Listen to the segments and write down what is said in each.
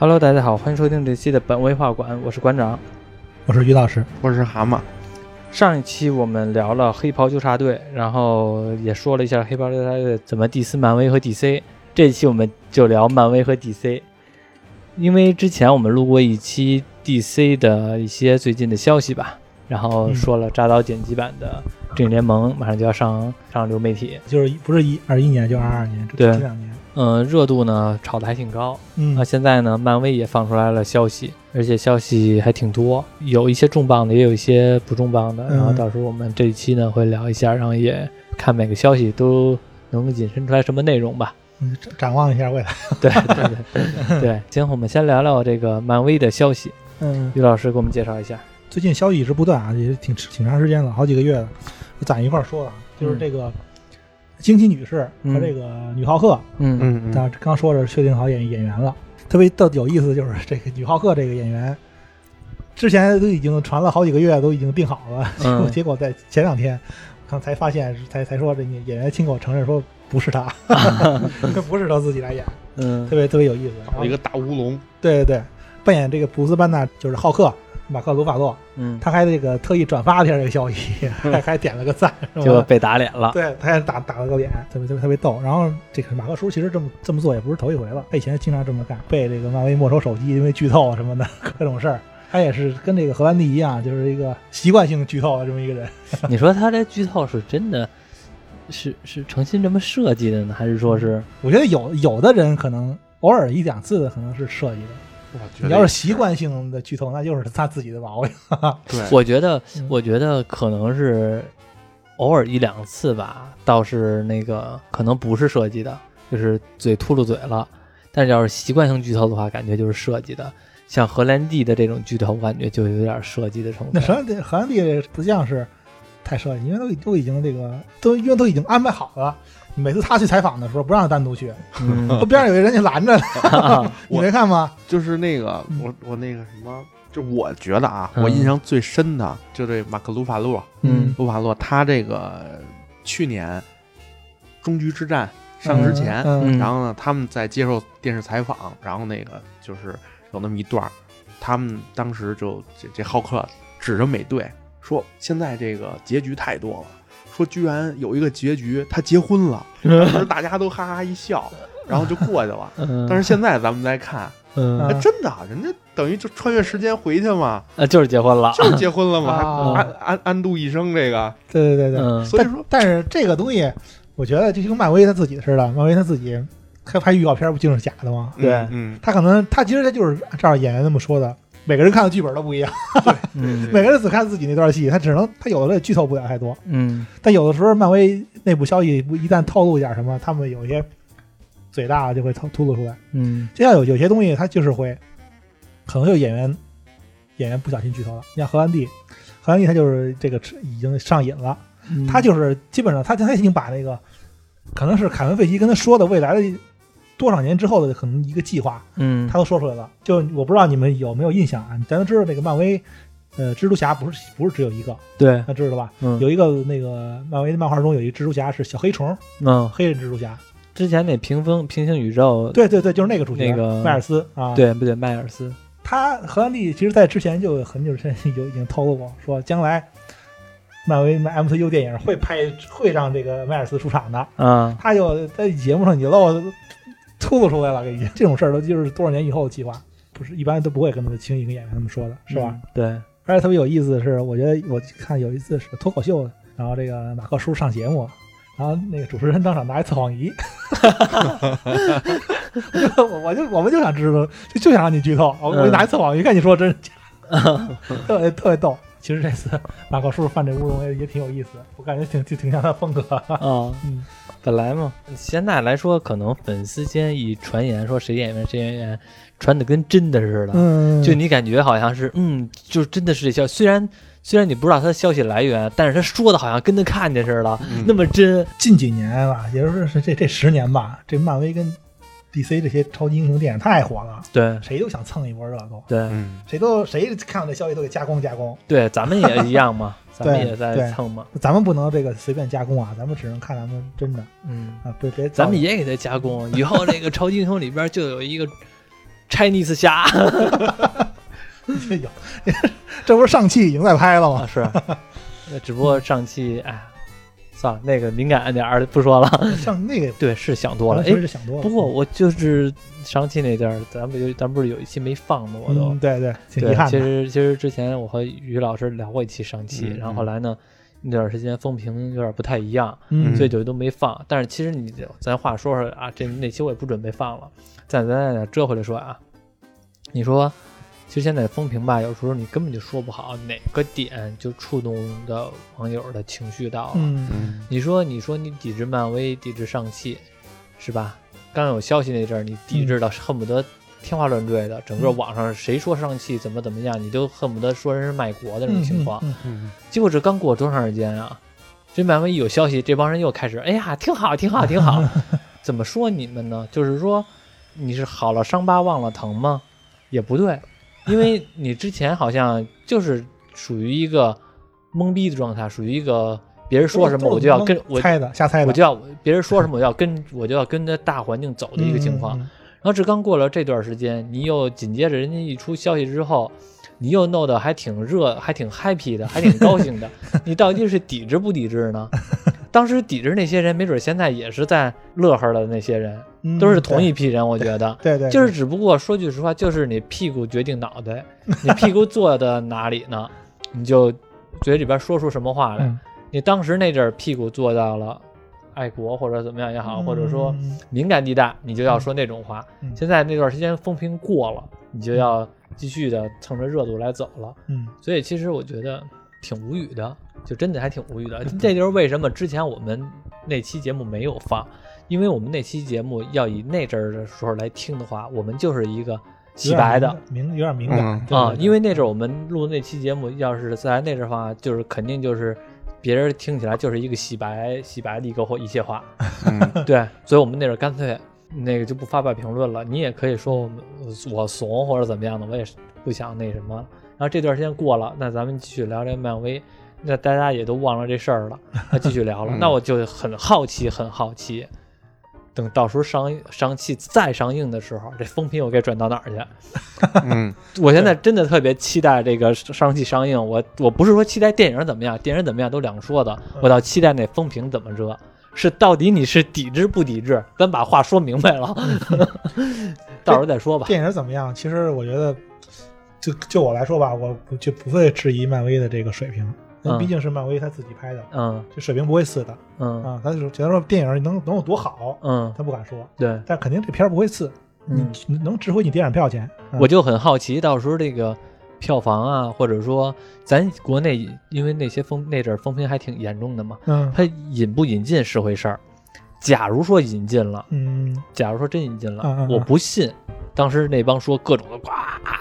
Hello，大家好，欢迎收听这期的本位画馆，我是馆长。我是于老师，我是蛤蟆。上一期我们聊了黑袍纠察队，然后也说了一下黑袍纠察队怎么 diss 漫威和 DC。这一期我们就聊漫威和 DC，因为之前我们录过一期 DC 的一些最近的消息吧，然后说了扎导剪辑版的《正义联盟》马上就要上上流媒体，就是不是一二一年，就二二年，这对这两年。嗯，热度呢炒的还挺高。嗯那现在呢，漫威也放出来了消息，而且消息还挺多，有一些重磅的，也有一些不重磅的。嗯然后到时候我们这一期呢会聊一下，然后也看每个消息都能引申出来什么内容吧。嗯展展望一下未来。对对对对对，行，我们先聊聊这个漫威的消息。嗯，于老师给我们介绍一下。最近消息一直不断啊，也挺挺长时间了，好几个月了。我攒一块儿说了啊，就是这个惊奇女士和嗯。这个女浩克，嗯。嗯但刚说着确定好演演员了。特别的有意思就是这个女浩克这个演员，之前都已经传了好几个月，都已经定好了，结果嗯。结果在前两天，刚才发现才才说这演员亲口承认说不是他，这不是他自己来演，嗯。特别特别有意思。然后一个大乌龙，对对对，扮演这个布斯班纳就是浩克马克·鲁法洛，嗯，他还这个特意转发了一下这个消息，还还点了个赞，就被打脸了。对，他也打打了个脸，特别特别特别逗。然后这个马克叔其实这么这么做也不是头一回了，他以前经常这么干，被这个漫威没收手机，因为剧透啊什么的 各种事儿。他也是跟这个荷兰弟一样，就是一个习惯性剧透的这么一个人。你说他这剧透是真的，是是诚心这么设计的呢，还是说是我觉得有有的人可能偶尔一两次可能是设计的，你要是习惯性的剧透，那就是他自己的毛病。对，我觉得嗯，我觉得可能是偶尔一两次吧，倒是那个可能不是设计的，就是嘴秃噜嘴了。但是要是习惯性剧透的话，感觉就是设计的。像荷兰弟的这种剧透，我感觉就有点设计的成分。那荷兰弟荷兰弟不像是太设计，因为都都已经这个都因为都已经安排好了。每次他去采访的时候，不让他单独去，嗯边上有人就拦着了，你没看吗？就是那个嗯我我那个什么，就我觉得啊，嗯我印象最深的就这马克·鲁法洛，嗯鲁法洛他这个去年终局之战上之前，嗯嗯然后呢，他们在接受电视采访，然后那个就是有那么一段儿，他们当时就这这浩克指着美队说：“现在这个结局太多了，说居然有一个结局他结婚了。”当时大家都哈哈一笑，然后就过去了。嗯，但是现在咱们再看，嗯哎，真的，人家等于就穿越时间回去嘛，呃就是结婚了，就是结婚了嘛，啊安安安度一生这个，对对对对。嗯所以说但是这个东西，我觉得就跟漫威他自己似的，漫威他自己开拍预告片不就是假的吗？对嗯嗯，他可能他其实他就是照演员那么说的，每个人看的剧本都不一样，嗯每个人只看自己那段戏，他只能他有的剧透不了太多，嗯。但有的时候漫威内部消息不一旦透露一点什么，他们有些嘴大了就会透吐露出来。嗯。就像有有些东西，他就是会，可能就演员演员不小心剧透了。你像荷兰弟，荷兰弟他就是这个已经上瘾了，嗯，他就是基本上他他已经把那个可能是凯文费奇跟他说的未来的多少年之后的可能一个计划，嗯他都说出来了。就我不知道你们有没有印象啊？咱都知道这个漫威，呃，蜘蛛侠不是不是只有一个，对，那知道吧？嗯有一个那个漫威的漫画中有一蜘蛛侠是小黑虫，嗯，黑人蜘蛛侠。之前那屏风平行宇宙，对对对，就是那个主角那个迈尔斯啊。对不对？迈尔斯，他荷兰弟其实在之前就很久之前就已经透露过，说将来漫威 MCU 电影会拍会让这个迈尔斯出场的。嗯，他就在节目上你露秃噜出来了，给你这种事儿都就是多少年以后的计划，不是一般都不会跟他们轻易跟演员他们说的，是吧？嗯？对，而且特别有意思的是，我觉得我看有一次是脱口秀，然后这个马克叔上节目，然后那个主持人当场拿一测谎仪，我 我就我们就想知道，就就想让你剧透，我我就拿一测谎仪看你说真是假，特别特别逗。其实这次马克叔犯这乌龙也也挺有意思，我感觉挺挺挺像他风格。啊，嗯，本来嘛，现在来说，可能粉丝间一传言说谁演员谁演员，传的跟真的似的，嗯就你感觉好像是，嗯，就真的是这消息。虽然虽然你不知道他的消息来源，但是他说的好像跟他看见似的，嗯那么真。近几年吧，也就是是这这十年吧，这漫威跟 DC 这些超级英雄电影太火了，对。谁都想蹭一波热度，对。嗯，谁都谁看到这消息都给加工加工。对，咱们也一样嘛，咱们也在蹭嘛，咱们不能这个随便加工啊，咱们只能看咱们真的嗯。啊，别别咱们也给他加工，以后这个超级英雄里边就有一个 Chinese 虾。这有，这不是上汽已经在拍了吗？啊是，那只不过上汽哎，算了，那个敏感点儿不说了。像那个 对，是想多了。确哎，实是想多了。不过我就是上期那阵儿，咱们有咱不是有一期没放吗？我都。嗯，对对，遗，憾的。其实其实之前我和于老师聊过一期上期，嗯然后后来呢，那段时间风评有点不太一样，嗯，所以就都没放。但是其实你咱话说说啊，这那期我也不准备放了，咱咱再折回来说啊，你说，其实现在风评吧，有时候你根本就说不好哪个点就触动的网友的情绪到了。你说你说你抵制漫威，抵制上汽，是吧？刚有消息那阵儿，你抵制的恨不得天花乱坠的，整个嗯网上谁说上汽怎么怎么样，你都恨不得说人是卖国的那种情况。结果这刚过多长时间啊？这漫威一有消息，这帮人又开始，哎呀，挺好，挺好，挺好。怎么说你们呢？就是说，你是好了伤疤忘了疼吗？也不对，因为你之前好像就是属于一个懵逼的状态，属于一个别人说什么我就要跟我猜的，瞎猜的，我就要别人说什么我要跟我就要跟着大环境走的一个情况。嗯。嗯然后这刚过了这段时间，你又紧接着人家一出消息之后，你又弄得还挺热，还挺 happy 的，还挺高兴的。你到底是抵制不抵制呢？当时抵制那些人，没准现在也是在乐呵的那些人，嗯都是同一批人。我觉得，对对，对。就是只不过说句实话，就是你屁股决定脑袋，你屁股坐的哪里呢，你就嘴里边说出什么话来。嗯。你当时那阵儿屁股坐到了爱国或者怎么样也好，或者说嗯。敏感地带，你就要说那种话。嗯。现在那段时间风评过了，你就要继续的蹭着热度来走了。嗯。所以其实我觉得挺无语的，就真的还挺无语的。这就是为什么之前我们那期节目没有放，因为我们那期节目要以那阵儿的时候来听的话，我们就是一个洗白的。敏有点敏感嗯啊，因为那阵儿我们录那期节目，要是在那阵儿的话，就是肯定就是别人听起来就是一个洗白洗白的一个或一些话，嗯 对，所以我们那阵儿干脆那个就不发表评论了。你也可以说我们我怂或者怎么样的，我也是不想那什么。然后这段时间过了，那咱们继续聊聊漫威。那大家也都忘了这事儿了，那继续聊了。嗯那我就很好奇，很好奇，等到时候上上期再上映的时候，这风评我该转到哪儿去？嗯 我现在真的特别期待这个上汽上映。我我不是说期待电影怎么样，电影怎么样都两说的，我倒期待那风评怎么着。是到底你是抵制不抵制？咱把话说明白了，到时候再说吧。电影怎么样？其实我觉得，就就我来说吧，我不就不会质疑漫威的这个水平，毕竟是漫威他自己拍的，嗯这水平不会次的嗯啊。他就是觉得说电影能能有多好，嗯，他不敢说，对，但肯定这片儿不会次，嗯，你能值回你电影票钱。嗯我就很好奇，到时候这个票房啊，或者说咱国内因为那些风那阵儿风评还挺严重的嘛，嗯它引不引进是回事儿。假如说引进了，嗯假如说真引进了，我不信，当时那帮说各种的呱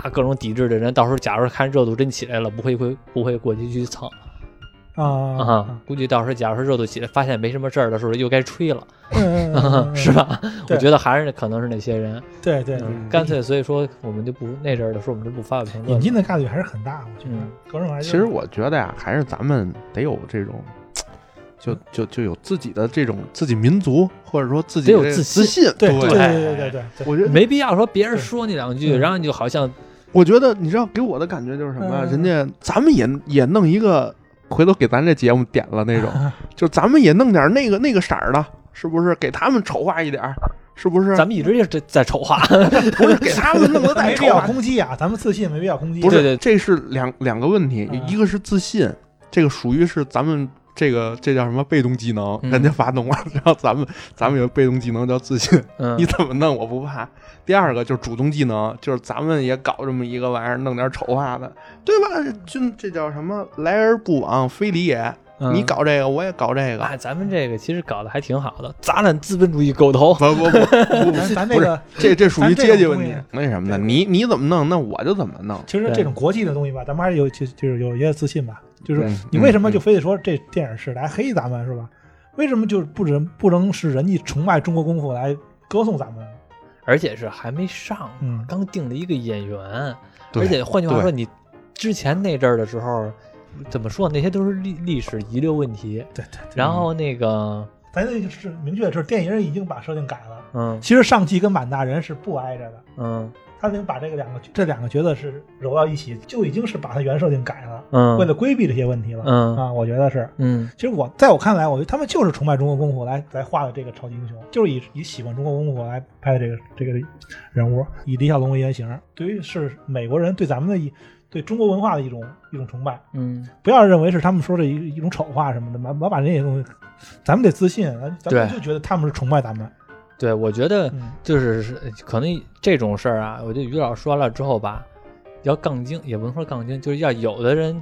各种抵制的人，到时候假如看热度真起来了，不会会不会过去去蹭啊啊？估计到时候假如说热度起来，发现没什么事儿的时候，又该吹了，嗯 是？吧？我觉得还是可能是那些人，对对，嗯，干脆所以说我们就不那阵儿的时候我们就不发表评论了。引进的概率还是很大，我觉得其实我觉得呀，还是咱们得有这种，就就就有自己的这种自己民族，或者说自己的得有自信自信。对对对对对对对，我觉得没必要说别人说你两句，然后你就好像我觉得你知道给我的感觉就是什么人家咱们也也弄一个，回头给咱这节目点了那种，就咱们也弄点那个那个色儿的，是不是？给他们丑化一点儿，是不是？咱们一直也在在丑化。不是给他们弄得再没必要丑化，攻击啊，咱们自信没必要攻击。不是，这是两两个问题，嗯一个是自信，这个属于是咱们这个这叫什么被动技能，嗯人家发动了，然后咱们咱们有被动技能叫自信，嗯 你，怎么弄我不怕。第二个就是主动技能，就是咱们也搞这么一个玩意儿，弄点丑化的，对吧？就这叫什么来而不往非礼也。嗯你搞这个，我也搞这个。哎，咱们这个其实搞得还挺好的，咱俩资本主义狗头。不不不不不，咱咱那不是个，这这属于阶级问题。为什么呢？你你怎么弄，那我就怎么弄。其实这种国际的东西吧，咱们还是有就就是有一些自信吧。就是嗯你为什么嗯就非得说这电影是来黑咱们是吧？为什么就不能不能是人家崇拜中国功夫来歌颂咱们？而且是还没上，嗯刚定了一个演员，而且换句话说，你之前那阵儿的时候，怎么说？那些都是历历史遗留问题。对对，对然后那个，咱那就是明确的是，电影已经把设定改了。嗯其实上汽跟满大人是不挨着的，嗯他已经把这个两个这两个角色是揉到一起，就已经是把他原设定改了，嗯为了规避这些问题了。嗯啊，我觉得是。嗯其实我在我看来，我觉得他们就是崇拜中国功夫来来画的这个超级英雄，就是以以喜欢中国功夫来拍的这个这个人物，以李小龙为原型。对于是美国人对咱们的一对中国文化的一种一种崇拜，嗯，不要认为是他们说的一一种丑话什么的，老老把这些东西，咱们得自信，咱咱们就觉得他们是崇拜咱们。对，我觉得嗯就是是可能这种事儿啊，我觉得于老师说完了之后吧，要杠精，也不能说杠精，就是要有的人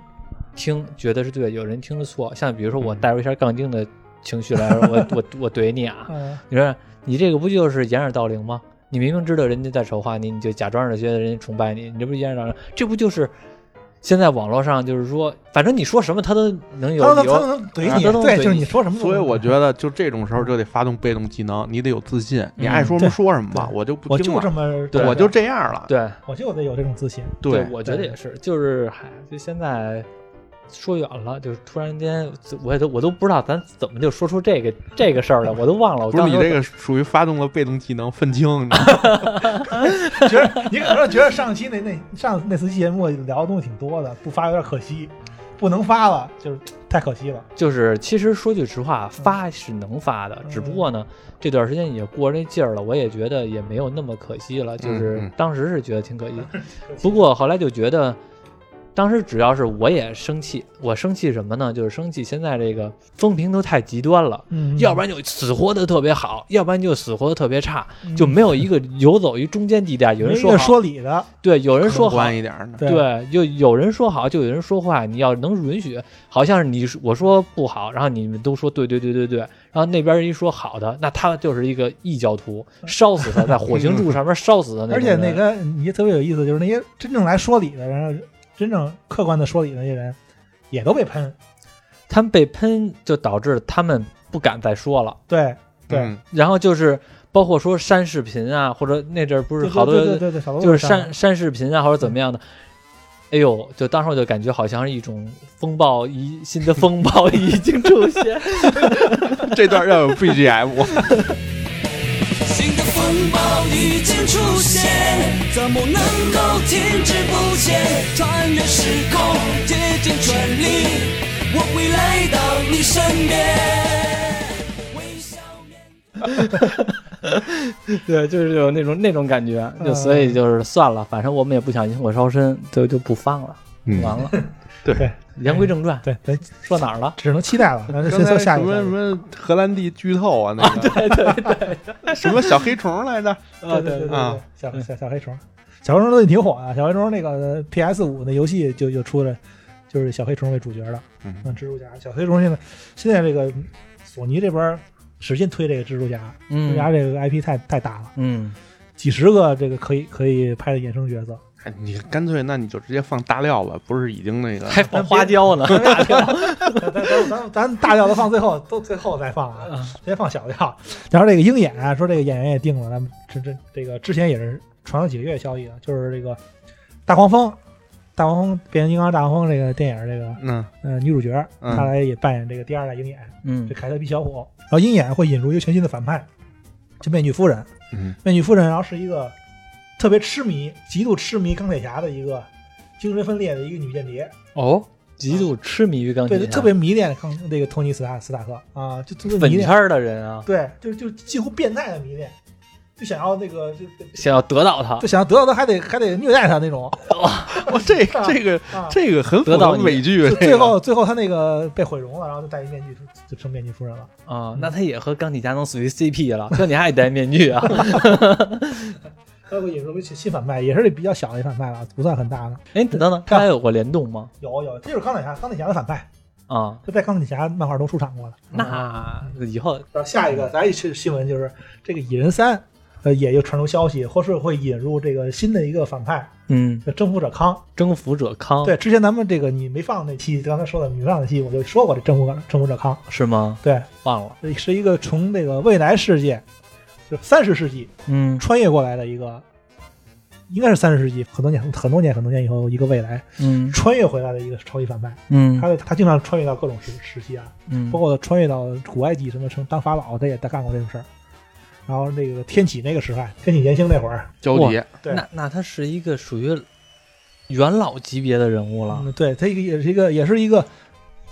听觉得是对，有人听是错。像比如说我嗯带入一下杠精的情绪来说，我我我怼你啊，嗯你说你这个不就是掩耳盗铃吗？你明明知道人家在丑化你，你就假装着觉得人家崇拜你，你这不是掩耳盗铃？这不就是现在网络上就是说，反正你说什么他都能有理由。他能他能怼你，对，就是你说什么。所以我觉得就这种时候就得发动被动技能，你得有自信，你爱说什么说什么吧，我就不我就听了，这么，对我就这样了。对我就得有这种自信。对，我觉得也是，就是嗨，就现在说远了，就是突然间，我也都我都不知道咱怎么就说出这个这个事儿来，我都忘了。我刚才不是你这个属于发动了被动技能愤青，你知道吗 觉得你可能觉得上期那那上那次节目聊的东西挺多的，不发有点可惜，不能发了，就是太可惜了。就是，其实说句实话，发是能发的，只不过呢，这段时间也过这劲儿了，我也觉得也没有那么可惜了。就是当时是觉得挺 可惜，不过后来就觉得，当时只要是我也生气，我生气什么呢？就是生气现在这个风评都太极端了。嗯，要不然就死活的特别好，要不然就死活的特别差，嗯就没有一个游走于中间地带。有人说好，说理的，对，有人说好，一点的。对对，就有人说好，就有人说坏。你要能允许，好像是你我说不好，然后你们都说对对对对对，然后那边一说好的，那他就是一个异教徒，烧死他，在火星柱上面烧死的那而种而。且那个你特别有意思，就是那些真正来说理的人，真正客观的说理的那些人，也都被喷。他们被喷，就导致他们不敢再说了。对对，嗯然后就是包括说删视频啊，或者那阵儿不是好多对对对对，好多就是删删视频啊，或者怎么样的。哎呦，就当时我就感觉好像是一种风暴，一新的风暴已经出现。这段要有 BGM，新的风暴已经出现，怎么能够停止不前？对，就是有那种那种感觉，就所以就是算了，反正我们也不想引火烧身，就就不放了，嗯完了。对言归正传，对，咱说哪儿了？只能期待了。咱先说才什么什下一个下一个。么荷兰弟剧透啊，那 个对对对，什么小黑虫来着？啊对对对对啊，小小小黑虫，小黑虫最近挺火啊。小黑虫那个 PS 五那游戏就就出了，就是小黑虫为主角的，嗯嗯，蜘蛛侠。小黑虫现在现在这个索尼这边使劲推这个蜘蛛侠，蜘蛛侠嗯这个 IP 太太大了，嗯，几十个这个可以可以拍的衍生角色。哎你干脆那你就直接放大料吧，不是已经那个还放花椒呢，咱咱咱咱大料都放最后，都最后再放嗯啊，先放小料。然后这个鹰眼啊，说这个演员也定了，咱们这这这个之前也是传了几个月消息啊，就是这个大黄蜂，大黄蜂变形金刚大黄蜂这个电影这个嗯呃女主角，嗯她来也扮演这个第二代鹰眼，嗯这凯特比小虎。然后鹰眼会引入一个全新的反派，就面具夫人。嗯面具夫人，然后是一个特别痴迷、极度痴迷钢铁侠的一个精神分裂的一个女间谍。哦，极度痴迷于钢铁对，侠，就特别迷恋康这个托尼斯塔斯塔克啊，就特别迷恋，粉圈儿的人啊，对，就就几乎变态的迷恋，就想要那个就就想要得到他就，想要得到他，还得还得虐待他那种。哇，哇这 这个啊，这个很符得到你合美剧，最后最后他那个被毁容了，然后就戴一面具就就成面具夫人了。啊，那他也和钢铁侠能属于 CP 了，钢铁侠也戴面具啊，还会引入一些新反派，也是比较小的一反派了，不算很大的。哎，等等，他还有过联动吗？有有，这就是钢铁侠，钢铁侠的反派，啊，就在钢铁侠漫画中出场过了。那以后然后下一个，咱一新新闻就是这个蚁人三，呃，也就传出消息，或是会引入这个新的一个反派，嗯，叫征服者康。征服者康，对，之前咱们这个你没放那期，刚才说的你没放那期，我就说过这征服征服者康。是吗？对，忘了，是一个从这个未来世界，就三十世纪嗯穿越过来的一个，应该是三十世纪很多年很多年很多年以后一个未来嗯穿越回来的一个超级反派。嗯他他经常穿越到各种时时期啊，嗯包括穿越到古埃及什么成当法老，他也他干过这种事儿。然后那个天启那个时代，天启年星那会儿，交集，对那那他是一个属于元老级别的人物了。嗯，对他一个也是一个也是一个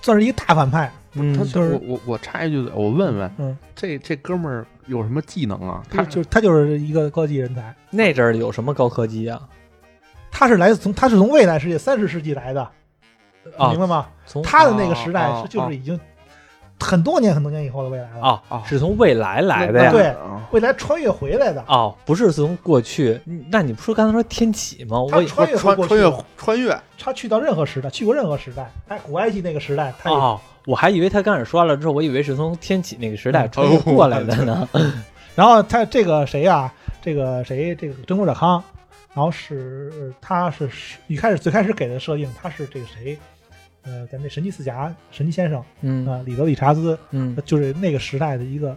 算是一个大反派，嗯他就是我我我插一句嘴，我问问，嗯，这这哥们儿有什么技能啊？他他就是他就是一个高级人才，那阵儿有什么高科技啊？他是来自从他是从未来世界三十世纪来的，啊明白吗？从他的那个时代哦是就是已经很多年很多年以后的未来了，哦哦是从未来来的呀？对啊未来穿越回来的，哦，不是从过去。嗯那你不是刚才说天启吗？我穿越穿穿越穿越，他去到任何时代，去过任何时代，哎，古埃及那个时代，他也、哦，我还以为他刚开始说完了之后，我以为是从天启那个时代嗯 穿越过来的呢。然后他这个谁呀、这个谁，这个征服者康，然后是他是一开始最开始给的设定，他是这个谁，呃，咱那神奇四侠神奇先生嗯啊、里德理查兹，嗯，就是那个时代的一个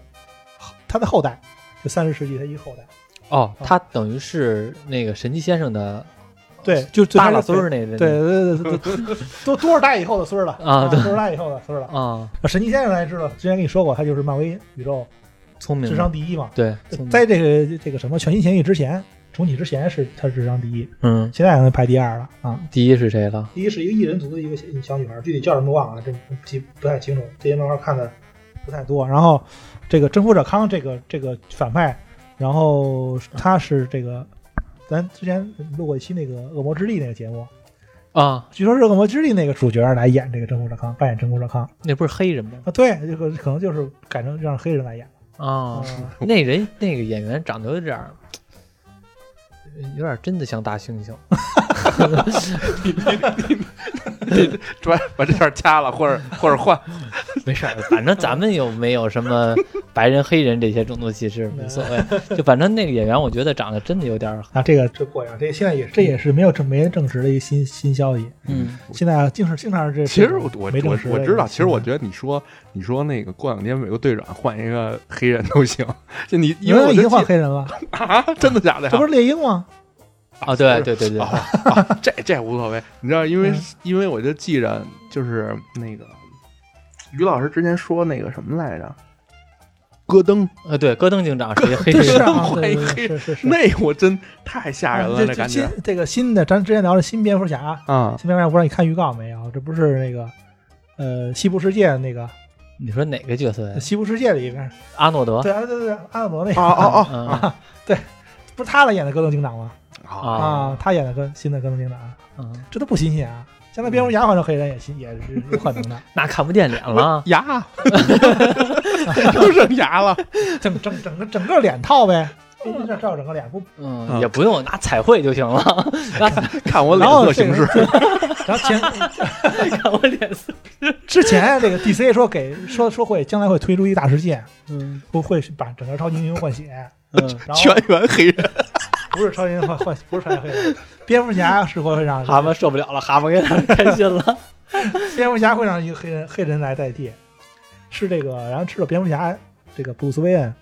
他的后代，就三十世纪他一个后代。哦，他等于是那个神奇先生的对，就最扒拉开始孙儿那个。对对对对对，多多少代以后的孙儿了啊对多少代以后的孙儿了。啊，神奇先生大家知道，之前跟你说过，他就是漫威宇宙聪明，智商第一嘛。对，在这个这个什么全新咸鱼之前，重启之前是他智商第一，嗯，现在可能排第二了啊。第一是谁了？第一是一个异人族的一个小女孩，具体叫什么忘了，这不记不太清楚。这些漫画看的不太多。然后这个征服者康这个这个反派，然后他是这个咱之前录过一期那个恶魔之力那个节目，啊，据说是恶魔之力那个主角来演这个征服者康，扮演征服者康那不是黑人吗？啊。对，这个可能就是改成让黑人来演。啊，嗯那人那个演员长得有点儿，有点真的像大猩猩。转把这段掐了，或者或者换，没事儿，反正咱们又没有什么白人、黑人这些种族歧视，无所谓。就反正那个演员，我觉得长得真的有点儿，啊，这个这过呀，这现在也这也是没有证没人证实的一个新新消息。嗯，现在啊经常经常是这，其实我我我我知道，其实我觉得你说你说那个过两天美国队长换一个黑人都行，就你因因为已经为我就记换黑人了，啊，真的假的呀？这不是猎鹰吗？啊，对对对对，啊啊这这无所谓，你知道，因为、嗯。因为我就记着，就是那个于老师之前说那个什么来着，戈登，呃，对，戈登警长是一黑黑 对对 是是是。那我真太吓人了，啊这感觉新这个新的，咱之前聊的新蝙蝠侠，啊，新蝙蝠侠，我不知道你看预告没有？这不是那个呃西部世界那个你说哪个角色呀？西部世界里边，阿诺德对啊对对，阿诺德那哦个，哦嗯啊，对，不是他来演的戈登警长吗？哦，啊啊，他演的戈新的戈登警长，嗯，这都不新鲜啊。现在蝙蝠侠换成黑人也行也是有可能的，那看不见脸了。牙，就剩牙了，整整整个整个脸套呗，必须这照整个脸不。嗯，嗯。也不用拿彩绘就行了，看我脸色行事，然后前看我脸色。之前这个 DC 说给说说会将来会推出一大事件，嗯。会会把整个超级英雄换血，嗯。然后全员黑人，不是超音换换不是超级黑人，蝙蝠侠是会让蛤蟆受不了了，蛤蟆给他开心了。蝙蝠侠会让一个黑人黑人来代替，是这个，然后吃了蝙蝠侠这个布鲁斯韦恩，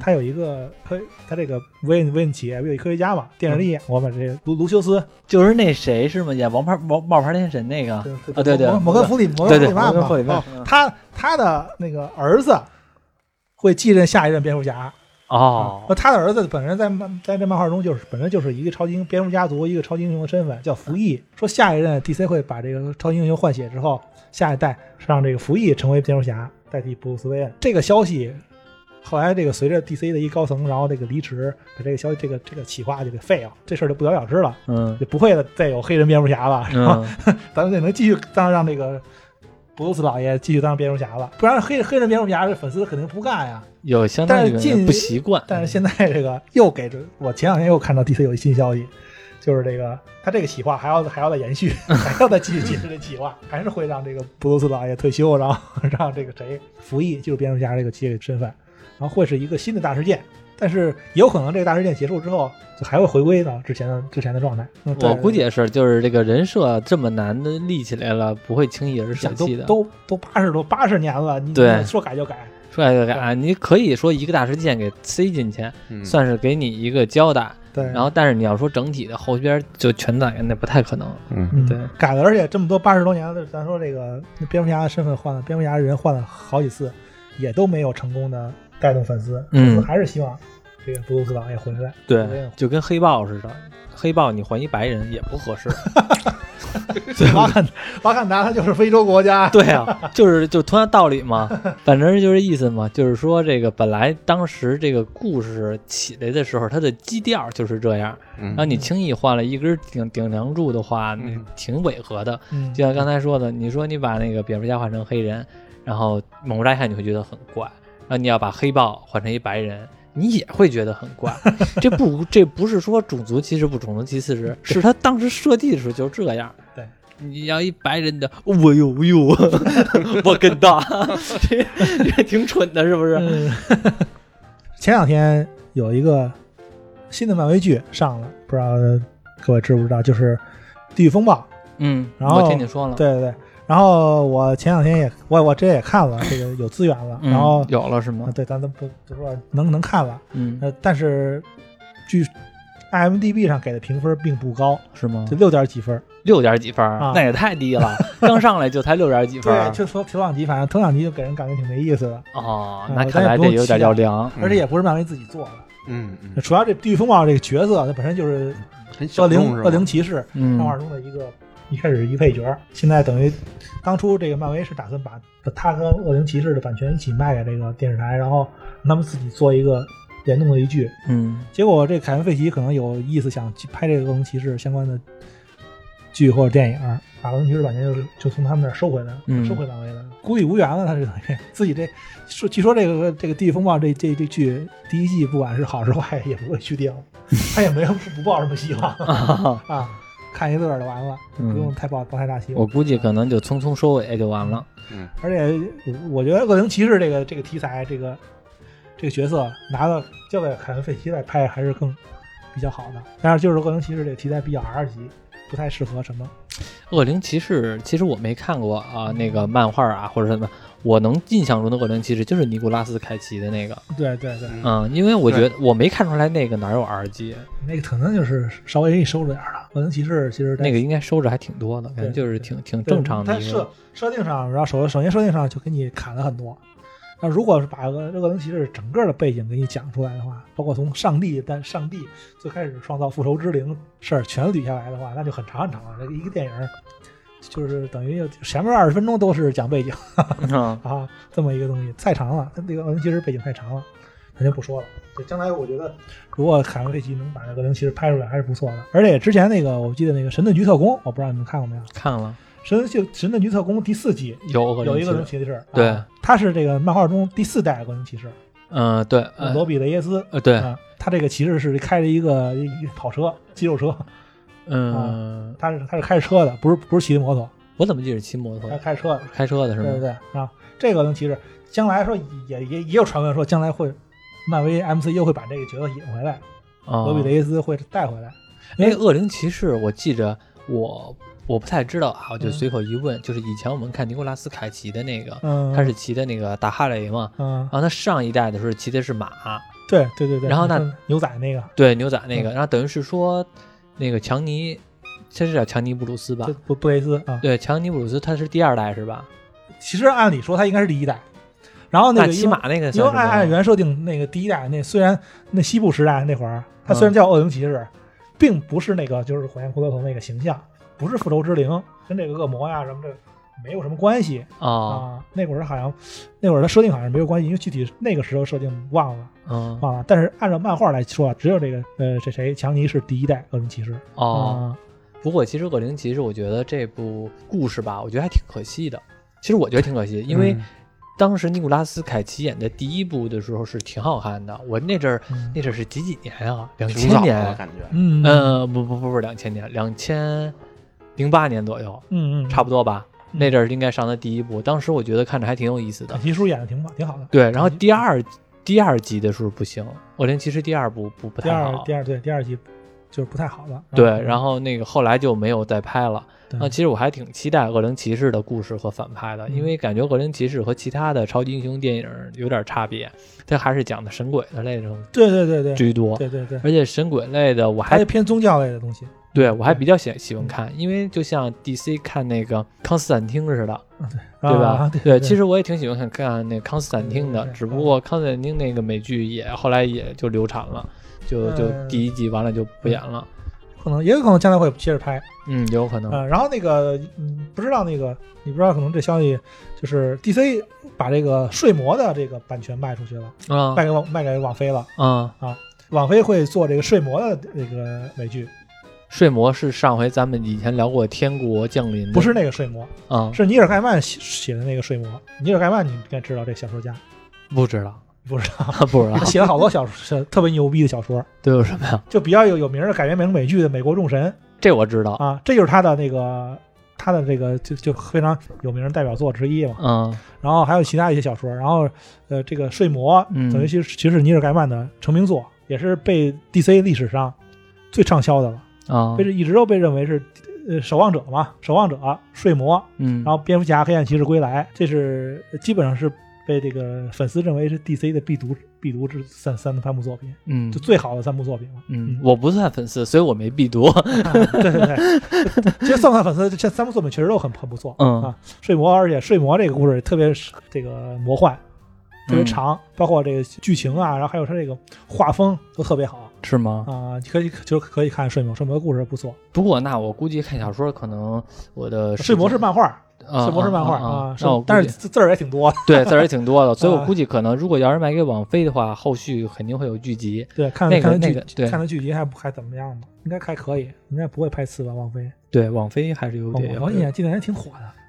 他有一个科，他这个韦恩韦恩企业有一科学家嘛，电视里演过嘛，这个卢卢修斯，就是那谁是吗？演王牌冒冒牌天神那个，啊对对摩根弗里摩，根弗里曼嘛摩根弗，里曼。他他的那个儿子会继任下一任蝙蝠侠。哦那他的儿子本人在漫在这漫画中就是本身就是一个超级英蝙蝠家族一个超级英雄的身份，叫服役。说下一任 DC 会把这个超级英雄换血之后，下一代让这个服役成为蝙蝠侠，代替布鲁斯韦恩。这个消息后来这个随着 DC 的一高层，然后这个离职，把这个消息这个这个企划就给废了，这事儿就不了了之了，嗯就不会再有黑人蝙蝠侠了，是吧？嗯，咱们得能继续当让这个布鲁斯老爷继续当蝙蝠侠了，不然黑黑人蝙蝠侠这粉丝肯定不干呀。有相当于但是近不习惯，但是现在这个又给这，我前两天又看到 DC 有一新消息，就是这个他这个企划还要还要再延续，还要再继续解释这企划，还是会让这个布鲁斯老爷退休，然后 让这个谁服役，就是蝙蝠侠这个这个身份，然后会是一个新的大事件。但是也有可能这个大事件结束之后，就还会回归到之前的之前的状态。嗯我估计也是，就是这个人设这么难的立起来了，不会轻易而舍弃的。都都八十多八十年了，你对你说改就改，说改就改啊，你可以说一个大事件给塞进去，嗯算是给你一个交代。对，然后，但是你要说整体的后边就全改，那不太可能。嗯嗯，对，改了，而且这么多八十多年的，咱说这个蝙蝠侠的身份换了，蝙蝠侠的人换了好几次，也都没有成功的带动粉丝，嗯。粉丝还是希望这个布鲁斯岛也回来，对，就跟黑豹似的，黑豹你换一白人也不合适。瓦坎瓦坎达他就是非洲国家，对啊，就是就同样道理嘛，反正就是意思嘛，就是说这个本来当时这个故事起来的时候，它的基调就是这样，嗯。然后你轻易换了一根顶顶梁柱的话，挺违和的。嗯，就像刚才说的，你说你把那个蝙蝠侠换成黑人，然后猛不乍一看你会觉得很怪，然后你要把黑豹换成一白人。你也会觉得很怪，这不这不是说种族歧视不种族歧视，是他当时设计的时候就这样。对，你要一白人的，我呦我呦，我 跟大，这这挺蠢的，是不是？嗯前两天有一个新的漫威剧上了，不知道各位知不知道，就是《地狱风暴》。嗯，然后我听你说了，对对对，然后我前两天也我我这也看了，这个有资源了，嗯然后有了是吗啊？对，咱都不不说能能看了，嗯，呃，但是据 IMDB 上给的评分并不高，是吗就？六点几分。六点几分啊那也太低了，刚上来就才六点几分对，就说头两集，反正头两集就给人感觉挺没意思的，哦，嗯那看来这有点要凉。而且也不是漫威自己做的。嗯嗯，主要这地狱风暴这个角色，它本身就是很小恶灵众是吧恶灵骑士嗯漫画中的一个，一开始是一配角，现在等于当初这个漫威是打算把把他和恶灵骑士的版权一起卖给这个电视台，然后让他们自己做一个联动的一剧。嗯结果这凯文·费奇可能有意思想去拍这个恶灵骑士相关的剧或者电影，把恶灵骑士版权就就从他们那儿收回来了，嗯收回漫威了，孤立无援了。他是等于自己这说，据说这个这个《地狱风暴这》这这剧第一季不管是好是坏，也不会续订，他也没有不抱什么希望 啊，啊，看一乐就完了，嗯不用太抱抱太大希望。我估计可能就匆匆收尾就完了。嗯而且我觉得恶灵骑士这个这个题材，这个这个角色拿到交给凯文·费奇来拍还是更比较好的。但是就是恶灵骑士这个题材比较 R 级，不太适合什么。恶灵骑士其实我没看过啊，那个漫画啊或者什么，我能印象中的恶灵骑士就是尼古拉斯凯奇的那个，对对对，嗯，因为我觉得我没看出来那个哪有 R 级，那个可能就是稍微给你收着点儿了。恶灵骑士其实那个应该收着还挺多的，感觉就是挺挺正常的它设。设定上，然后首首先设定上就给你砍了很多。那如果是把恶恶灵骑士整个的背景给你讲出来的话，包括从上帝但上帝最开始创造复仇之灵事儿全捋下来的话，那就很长很长了。这个一个电影就是等于前面二十分钟都是讲背景嗯 啊，这么一个东西太长了。它这个恶灵骑士背景太长了，咱就不说了。就将来我觉得，如果凯文·费奇能把这个恶灵骑士拍出来，还是不错的。而且之前那个我记得那个《神盾局特工》，我不知道你们看过没有，《看了神盾局神盾局特工》第四季有恶有一个恶灵骑士，对啊，他是这个漫画中第四代恶灵骑士，嗯对，呃罗比雷耶斯。呃对，啊，他这个骑士是开着一个跑车，肌肉车，嗯，他是他是开着车的，不是不是骑的摩托，我怎么记得骑摩托他开着车的。开车的是吗？对对对啊，这个恶灵骑士将来说也也也有传闻说将来会漫威 MCU 会把这个角色引回来，啊，罗比雷耶斯会带回来。因为恶灵骑士，我记着我我不太知道啊，我就嗯随口一问，就是以前我们看尼古拉斯凯奇的那个，嗯，他是骑的那个大哈雷嘛，嗯。然，后他上一代的时候骑的是马，对对对对。然后那牛仔那个，对牛仔那个，嗯。然后等于是说那个强尼，这是叫强尼布鲁斯吧？布布雷斯啊，对，强尼布鲁斯他是第二代是吧？其实按理说他应该是第一代，然后那那个骑马那个因为算什么呀？按按原设定，那个第一代那虽然那西部时代那会儿，他虽然嗯叫恶灵骑士，并不是那个就是火焰骷髅头那个形象，不是复仇之灵，跟这个恶魔呀什么的没有什么关系啊，啊。那会儿好像那会儿的设定好像没有关系，因为具体那个时候设定忘了嗯忘了。但是按照漫画来说，只有这个呃谁谁强尼是第一代恶灵骑士哦。啊。不过其实恶灵骑士，我觉得这部故事吧，我觉得还挺可惜的。其实我觉得挺可惜，因为嗯当时尼古拉斯凯奇演的第一部的时候是挺好看的。我那阵儿嗯那阵儿是几几年啊？两千年？感觉，嗯呃，不不不不，两千年，两千零八年左右，嗯嗯，差不多吧。嗯那阵儿应该上的第一部，当时我觉得看着还挺有意思的凯。奇叔演的挺好，挺好的。对，然后第二第二集的时候不行，恶灵骑士第二部不不太好。二第二对第二集就是不太好了。对，然后那个后来就没有再拍了。对那其实我还挺期待恶灵骑士的故事和反派的，嗯因为感觉恶灵骑士和其他的超级英雄电影有点差别，它还是讲的神鬼的那种对对对对居多。对对对，而且神鬼类的我还还是偏宗教类的东西。对我还比较喜喜欢看，因为就像 DC 看那个康斯坦丁似的，对吧？啊对对，其实我也挺喜欢看看那康斯坦丁的只不过康斯坦丁那个美剧也后来也就流产了，就就嗯第一季完了就不演了。可能也有可能将来会接着拍。嗯，有可能。嗯，然后那个嗯，不知道那个你不知道，可能这消息就是 DC 把这个睡魔的这个版权卖出去了，啊卖给网卖给网飞了。啊，网飞会做这个睡魔的这个美剧，睡魔是上回咱们以前聊过《天国降临》，不是那个睡魔，啊？是尼尔盖曼写写的那个睡魔。尼尔盖曼你应该知道这小说家，不知道，不知道？不知道他，写了好多小说，特别牛逼的小说，都有什么呀？就比较有有名的改编成美剧的《美国众神这我知道》。啊，这就是他的那个他的这个就就非常有名的代表作之一嘛。嗯然后还有其他一些小说，然后呃，这个《睡魔》嗯等于其实其实是尼尔盖曼的成名作，也是被 DC 历史上最畅销的了，啊被一直都被认为是呃守望者嘛，守望者、睡魔，嗯，然后蝙蝠侠、黑暗骑士归来，这是呃基本上是被这个粉丝认为是 DC 的必读必读之三三三部作品，嗯就最好的三部作品了。嗯，我不算粉丝，所以我没必读。啊对对对，其实算不算粉丝，这三部作品确实都很很不错。嗯啊，睡魔，而且睡魔这个故事特别这个魔幻，特别长，包括这个剧情啊，然后还有它这个画风都特别好是吗？啊，可以就可以看睡魔，睡魔的故事不错。不过那我估计看小说可能我的睡魔是漫画，啊睡魔是漫画啊但是字字儿也挺多的。对字儿也挺多的，所以我啊估计可能如果要是卖给网飞的话，后续肯定会有剧集。对，看那个对看它剧集还不还怎么样吧？应该还可以，应该不会拍次吧？网飞，对，网飞还是有网点飞现在今年还挺火的。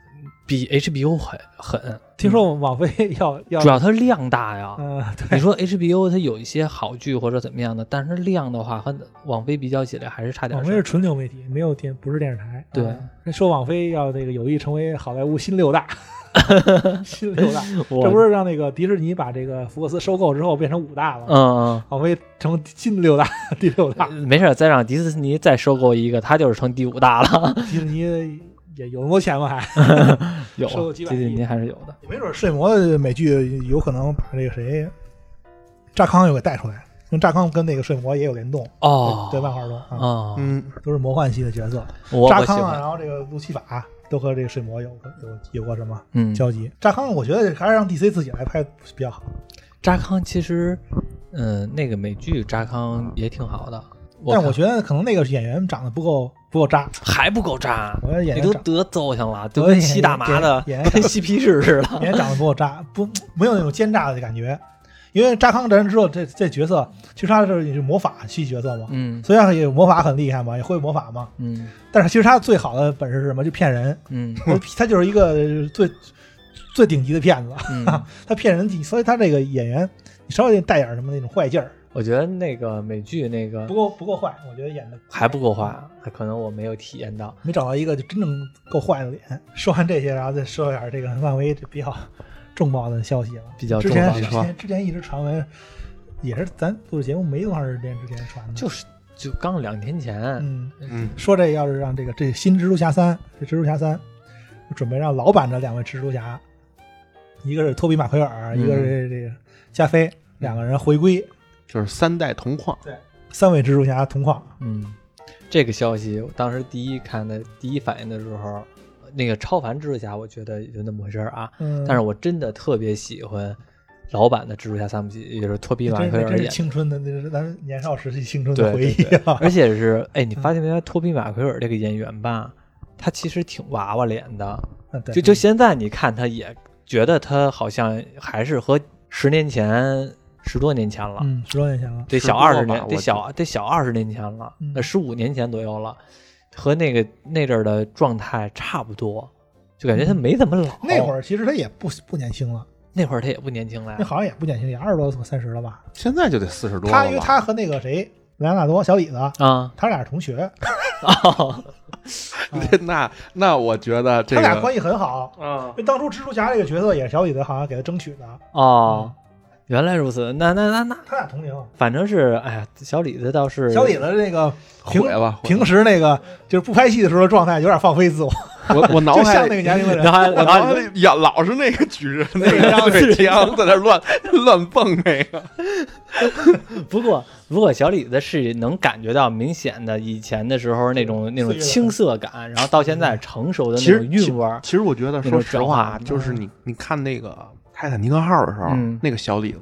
比 HBO 狠狠。听说网飞要要主要它量大呀。嗯，你说 HBO 它有一些好剧或者怎么样的，但是量的话和网飞比较起来还是差点。网飞是纯流媒体，没有电，不是电视台。对啊说网飞要那个有意成为好莱坞新六大，新六大，这不是让那个迪士尼把这个福克斯收购之后变成五大了吗？嗯网飞成新六大，第六大，嗯，没事儿，再让迪士尼再收购一个，它就是成第五大了。迪士尼也有那么多钱吗？还 有收购几百亿迪士尼还是有的。没准睡魔的美剧有可能把这个谁，扎康又给带出来，因为扎康跟那个睡魔也有联动哦，对漫画中啊，啊，嗯，都是魔幻系的角色。我扎康然后这个路西法都和这个睡魔有过有有过什么嗯，交集？扎康我觉得还是让 DC 自己来拍比较好。扎康其实，嗯，那个美剧扎康也挺好的，看但我觉得可能那个演员长得不够不够渣，还不够渣，我觉得演员你都得揍上了，都吸大麻的演员跟吸 皮士似的。演员长得不够渣，不没有那种奸诈的感觉。因为扎康咱知道这这角色，其实他是也是魔法系角色嘛，嗯。虽然也魔法很厉害嘛，也会魔法嘛，嗯。但是其实他最好的本事是什么？就骗人，嗯。他他就是一个最最顶级的骗子，嗯，他骗人，所以他这个演员你稍微带点什么那种坏劲儿，我觉得那个美剧那个不够不够坏，我觉得演的还不够坏，可能我没有体验到。没找到一个就真正够坏的脸。说完这些，然后再说一点这个漫威这比较重磅的消息了。比较之前之重磅的前之前一直传闻，也是咱录节目没多长时间之前传的，就是就刚两天前，嗯，嗯，说这要是让这个这新蜘蛛侠三，这蜘蛛侠三准备让老版的两位蜘蛛侠，一个是托比马奎尔，嗯一个是这个加菲，两个人回归，就是三代同框，对三位蜘蛛侠同框。嗯，这个消息我当时第一看的第一反应的时候，那个超凡蜘蛛侠，我觉得也就那么回事儿啊。嗯，但是我真的特别喜欢老版的蜘蛛侠三部曲，也就是托比马奎尔演的。青春的，那是咱年少时期青春的回忆！而且是，哎，你发现没发现托比马奎尔这个演员吧？他其实挺娃娃脸的，嗯对就就现在你看他也觉得他好像还是和十年前、十多年前了，嗯，十多年前了，得小二十年，得小得小二十年前了，嗯那十五年前左右了，和那个那阵儿的状态差不多，就感觉他没怎么老。那会儿其实他也不不年轻了，那会儿他也不年轻了呀，那好像也不年轻，也二十多三十了吧？现在就得四十多了他因为他和那个谁莱昂纳多小李子，啊，他俩是同学，哦那那我觉得这个他俩关系很好。啊因为当初蜘蛛侠这个角色也是小李子好像给他争取的，哦，原来如此，那那那那，他俩同龄。反正是，哎呀，小李子倒是小李子那个平毁了毁了平时那个就是不拍戏的时候的状态有点放飞自我，我我脑 就海像那个年龄的人。我然后脑海里也老是那个举着 那个个水枪在那乱 乱蹦那个，不过不过小李子是能感觉到明显的以前的时候那种那种青涩感，然后到现在成熟的那种韵味儿。其实我觉得，说实话，就是你你看那个泰坦尼克号的时候，嗯。那个小李子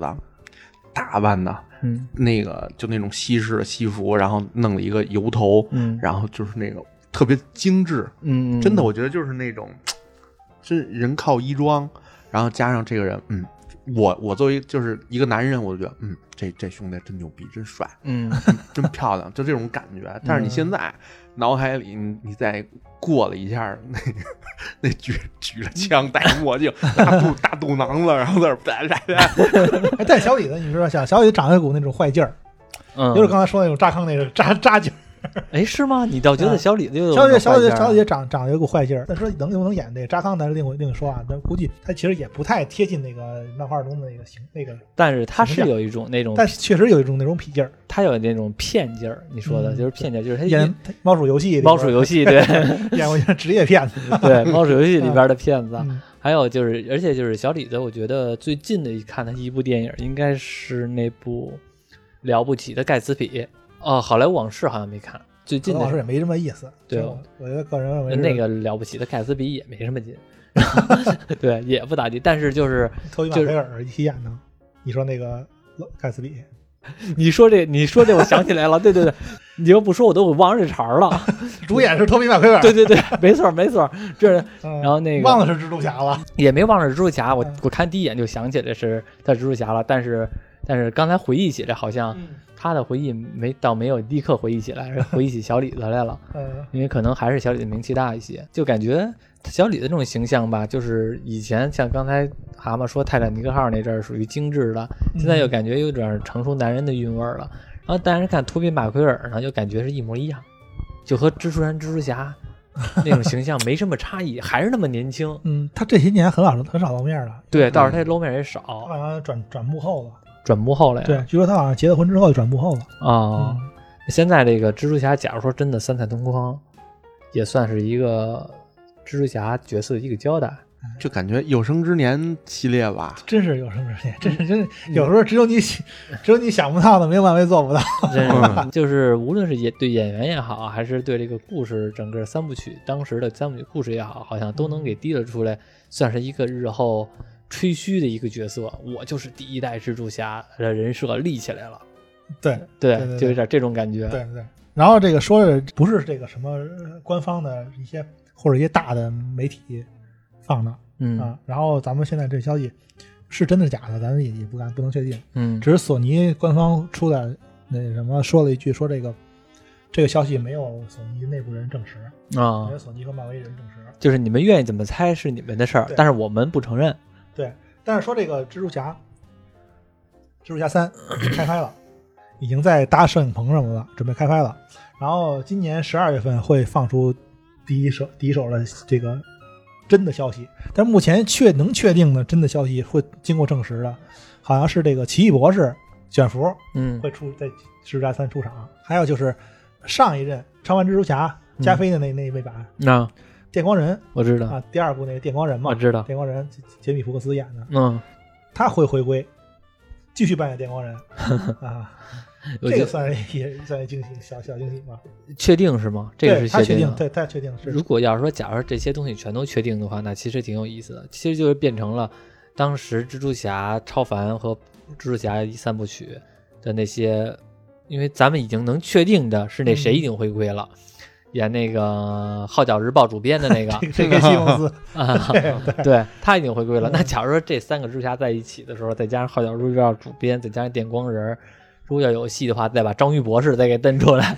打扮的嗯。那个就那种西式的西服，然后弄了一个油头，嗯。然后就是那个特别精致，嗯，真的，我觉得就是那种，真人靠衣装，然后加上这个人，嗯，我我作为就是一个男人，我就觉得，嗯，这这兄弟真牛逼，真帅，嗯。真漂亮，就这种感觉。但是你现在脑海里，你你再过了一下，那个那举举着枪，戴着墨镜，大肚大肚囊子，然后在那儿叭叭叭，哎但小李子，你知道，小小李子长得有股那种坏劲儿，嗯，就是刚才说那种扎康那个扎扎劲儿。哎是吗？你倒觉得小李子有小李小李那种坏劲儿啊小李长长得有股坏劲儿，但说能不能演那个扎康，咱是另另说啊。但估计他其实也不太贴近那个漫画中的那个形那个，但是他是有一种那种，但确实有一种那种痞劲儿。他有那种骗劲儿。你说的嗯就是骗劲儿，就是他演猫鼠游戏，猫鼠游戏，对 演过一个职业骗子。对，猫鼠游戏里边的骗子。嗯还有就是，而且就是小李子，我觉得最近的一看他一部电影，应该是那部《了不起的盖茨比》哦，《好莱坞往事》好像没看。最近的老师也没什么意思。对我觉得个人认为那个了不起的盖茨比也没什么劲，对，也不咋地。但是就是托比马奎尔一起演的。你说那个盖茨比，你说这，你说这，我想起来了，对对对，你要不说我都给忘了这茬儿了。主演是托比马奎尔。对对对，没错没错，这嗯，然后那个忘了是蜘蛛侠了。也没忘了蜘蛛侠，我嗯我看第一眼就想起来是他蜘蛛侠了，但是但是刚才回忆起来，好像嗯他的回忆没倒没有立刻回忆起来，回忆起小李子来了，嗯因为可能还是小李子名气大一些，就感觉小李子这种形象吧，就是以前像刚才蛤蟆说泰坦尼克号那阵儿属于精致的，现在又感觉有点成熟男人的韵味儿了。然后但是看托比马奎尔呢，就感觉是一模一样，就和蜘蛛人、蜘蛛侠 那种形象没什么差异，还是那么年轻。嗯，他这些年很少很少露面了，对，倒是他露面也他少，好像转转幕后了。转幕后了呀。对，据说他好像结了婚之后就转幕后了。啊、嗯现在这个蜘蛛侠，假如说真的三彩同框，也算是一个蜘蛛侠角色的一个交代。就感觉有生之年系列吧，真是有生之年，真是真是，有时候只有你想只有你想不到的，没有漫威做不到。真是，就是无论是演对演员也好，还是对这个故事整个三部曲当时的三部曲故事也好，好像都能给提了出来，算是一个日后吹嘘的一个角色。我就是第一代蜘蛛侠的人设立起来了，对对，就有点这种感觉。对对。然后这个说的不是这个什么呃官方的一些或者一些大的媒体放的嗯啊。然后咱们现在这消息是真的假的，咱也也不敢不能确定。嗯只是索尼官方出来那什么说了一句，说这个这个消息没有索尼内部人证实，啊没有，索尼和漫威人证实。就是你们愿意怎么猜是你们的事儿，但是我们不承认。对，但是说这个蜘蛛侠，蜘蛛侠三开拍了，已经在搭摄影棚什么的，准备开拍了。然后今年十二月份会放出第一手第一手的这个真的消息，但目前确能确定的真的消息会经过证实的，好像是这个奇异博士卷福嗯会出在蜘蛛侠三出场，还有就是上一任超凡蜘蛛侠加菲的那、那一位版那电光人我知道，啊，第二部那个电光人嘛，我知道。电光人杰杰米福克斯演的，嗯，他会回归，继续扮演电光人 啊，这个算是也算是惊喜，小小惊喜吧。确定是吗？这个是确定对他确定是如果要是说，假如这些东西全都确定的话，那其实挺有意思的。其实就是变成了当时蜘蛛侠、超凡和蜘蛛侠三部曲的那些，因为咱们已经能确定的是那谁已经回归了，演那个《号角日报》主编的那个 这个西蒙斯，啊，对他已经回归了。嗯那假如说这三个蜘蛛侠在一起的时候，再加上《号角日报》主编，再加上电光人儿，如果要有戏的话，再把章鱼博士再给蹬出来。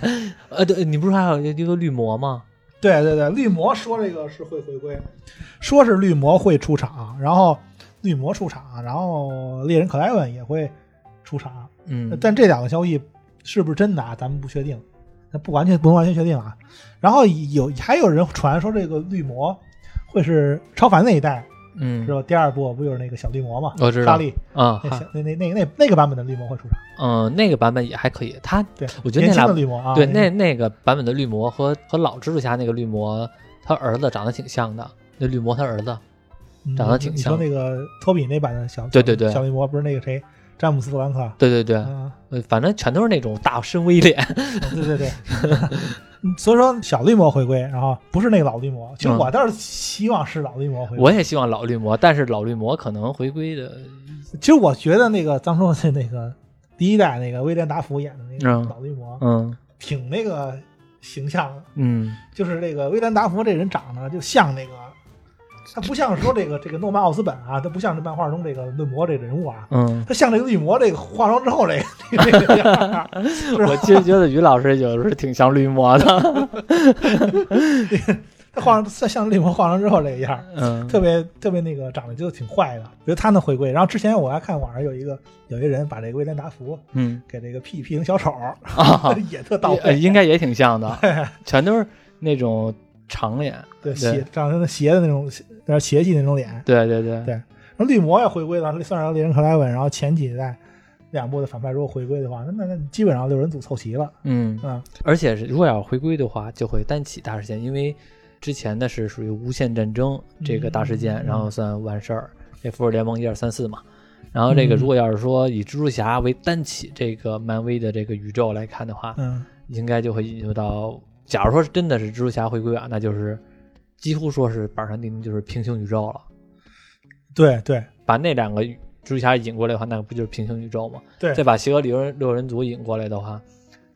呃，对，你不是还有一个绿魔吗？对对对，绿魔说这个是会回归，说是绿魔会出场，然后绿魔出场，然后猎人克莱文也会出场，嗯，但这两个消息是不是真的啊？咱们不确定，那不完全不能完全确定啊。然后有还有人传说这个绿魔会是超凡那一代，嗯是吧？第二部不就是那个小绿魔嘛？我知道沙利啊，那小那那那那那个版本的绿魔会出场，嗯，那个版本也还可以。他对，我觉得那年轻的俩绿魔啊，对那那个版本的绿魔和和老蜘蛛侠那个绿魔他儿子长得挺像的，那绿魔他儿子，嗯长得挺你说那个托比那版的小对对对小绿魔不是那个谁詹姆斯·弗兰克对对对，反正全都是那种大深 V 脸，对 对对。嗯所以说小绿魔回归，然后不是那个老绿魔。其实嗯我倒是希望是老绿魔回归。我也希望老绿魔，但是老绿魔可能回归的，其实我觉得那个咱说的那个第一代那个威廉达福演的那个嗯老绿魔，嗯挺那个形象的。嗯就是这个威廉达福这人长得就像那个，他不像说这个这个诺曼奥斯本啊，他不像这漫画中这个绿魔这个人物啊，嗯，他像这个绿魔这个化妆之后这个这个样 儿，是吧我其实觉得于老师有时候挺像绿魔的，他化妆像绿魔化妆之后这个样儿，嗯特别特别那个长得就挺坏的，觉得他能回归。然后之前我还看网上有一个有一个人把这个威廉达福嗯给这个 P P 成小丑，啊，也特到呃位，应该也挺像的，全都是那种长脸，对长得像邪的那种有点邪气那种脸。对对对对然后绿魔也回归了，算上猎人克莱文，然后前几代两部的反派如果回归的话，那那那基本上六人组凑齐了。嗯，嗯，而且是如果要回归的话，就会单起大事件，因为之前的是属于无限战争这个大事件，嗯然后算完事儿，这复仇联盟一二三四嘛。然后这个嗯如果要是说以蜘蛛侠为单起这个漫威的这个宇宙来看的话，嗯，应该就会引入到，假如说是真的是蜘蛛侠回归啊，那就是几乎说是板上钉钉，就是平行宇宙了。对对把那两个蜘蛛侠引过来的话，那不就是平行宇宙吗？对再把邪恶六人六人组引过来的话，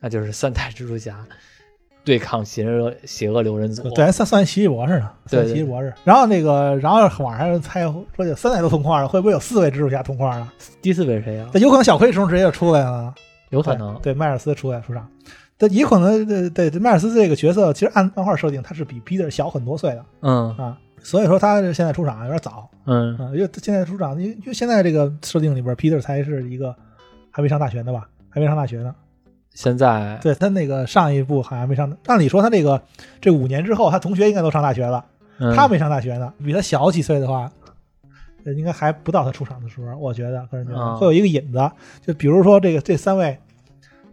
那就是三代蜘蛛侠对抗邪恶邪恶六人组。对，算算奇异博士呢，算奇异博士。然后那个，然后网上猜说有三代都同框了，会不会有四位蜘蛛侠同框了？第四位是谁呀、那有可能小黑虫直接就出来了，有可能。对对迈尔斯出来出场。但也可能对对对迈尔斯这个角色，其实按漫画设定他是比 Peter 小很多岁的嗯啊，所以说他现在出场有点早。嗯啊，因为现在出场，因为因为现在这个设定里边，Peter 才是一个还没上大学呢吧？还没上大学呢。现在对他那个上一部好像没上，按理说他这个这五年之后，他同学应该都上大学了，嗯他没上大学呢。比他小几岁的话，呃应该还不到他出场的时候。我觉得个人觉得、啊会有一个引子，就比如说这个这三位，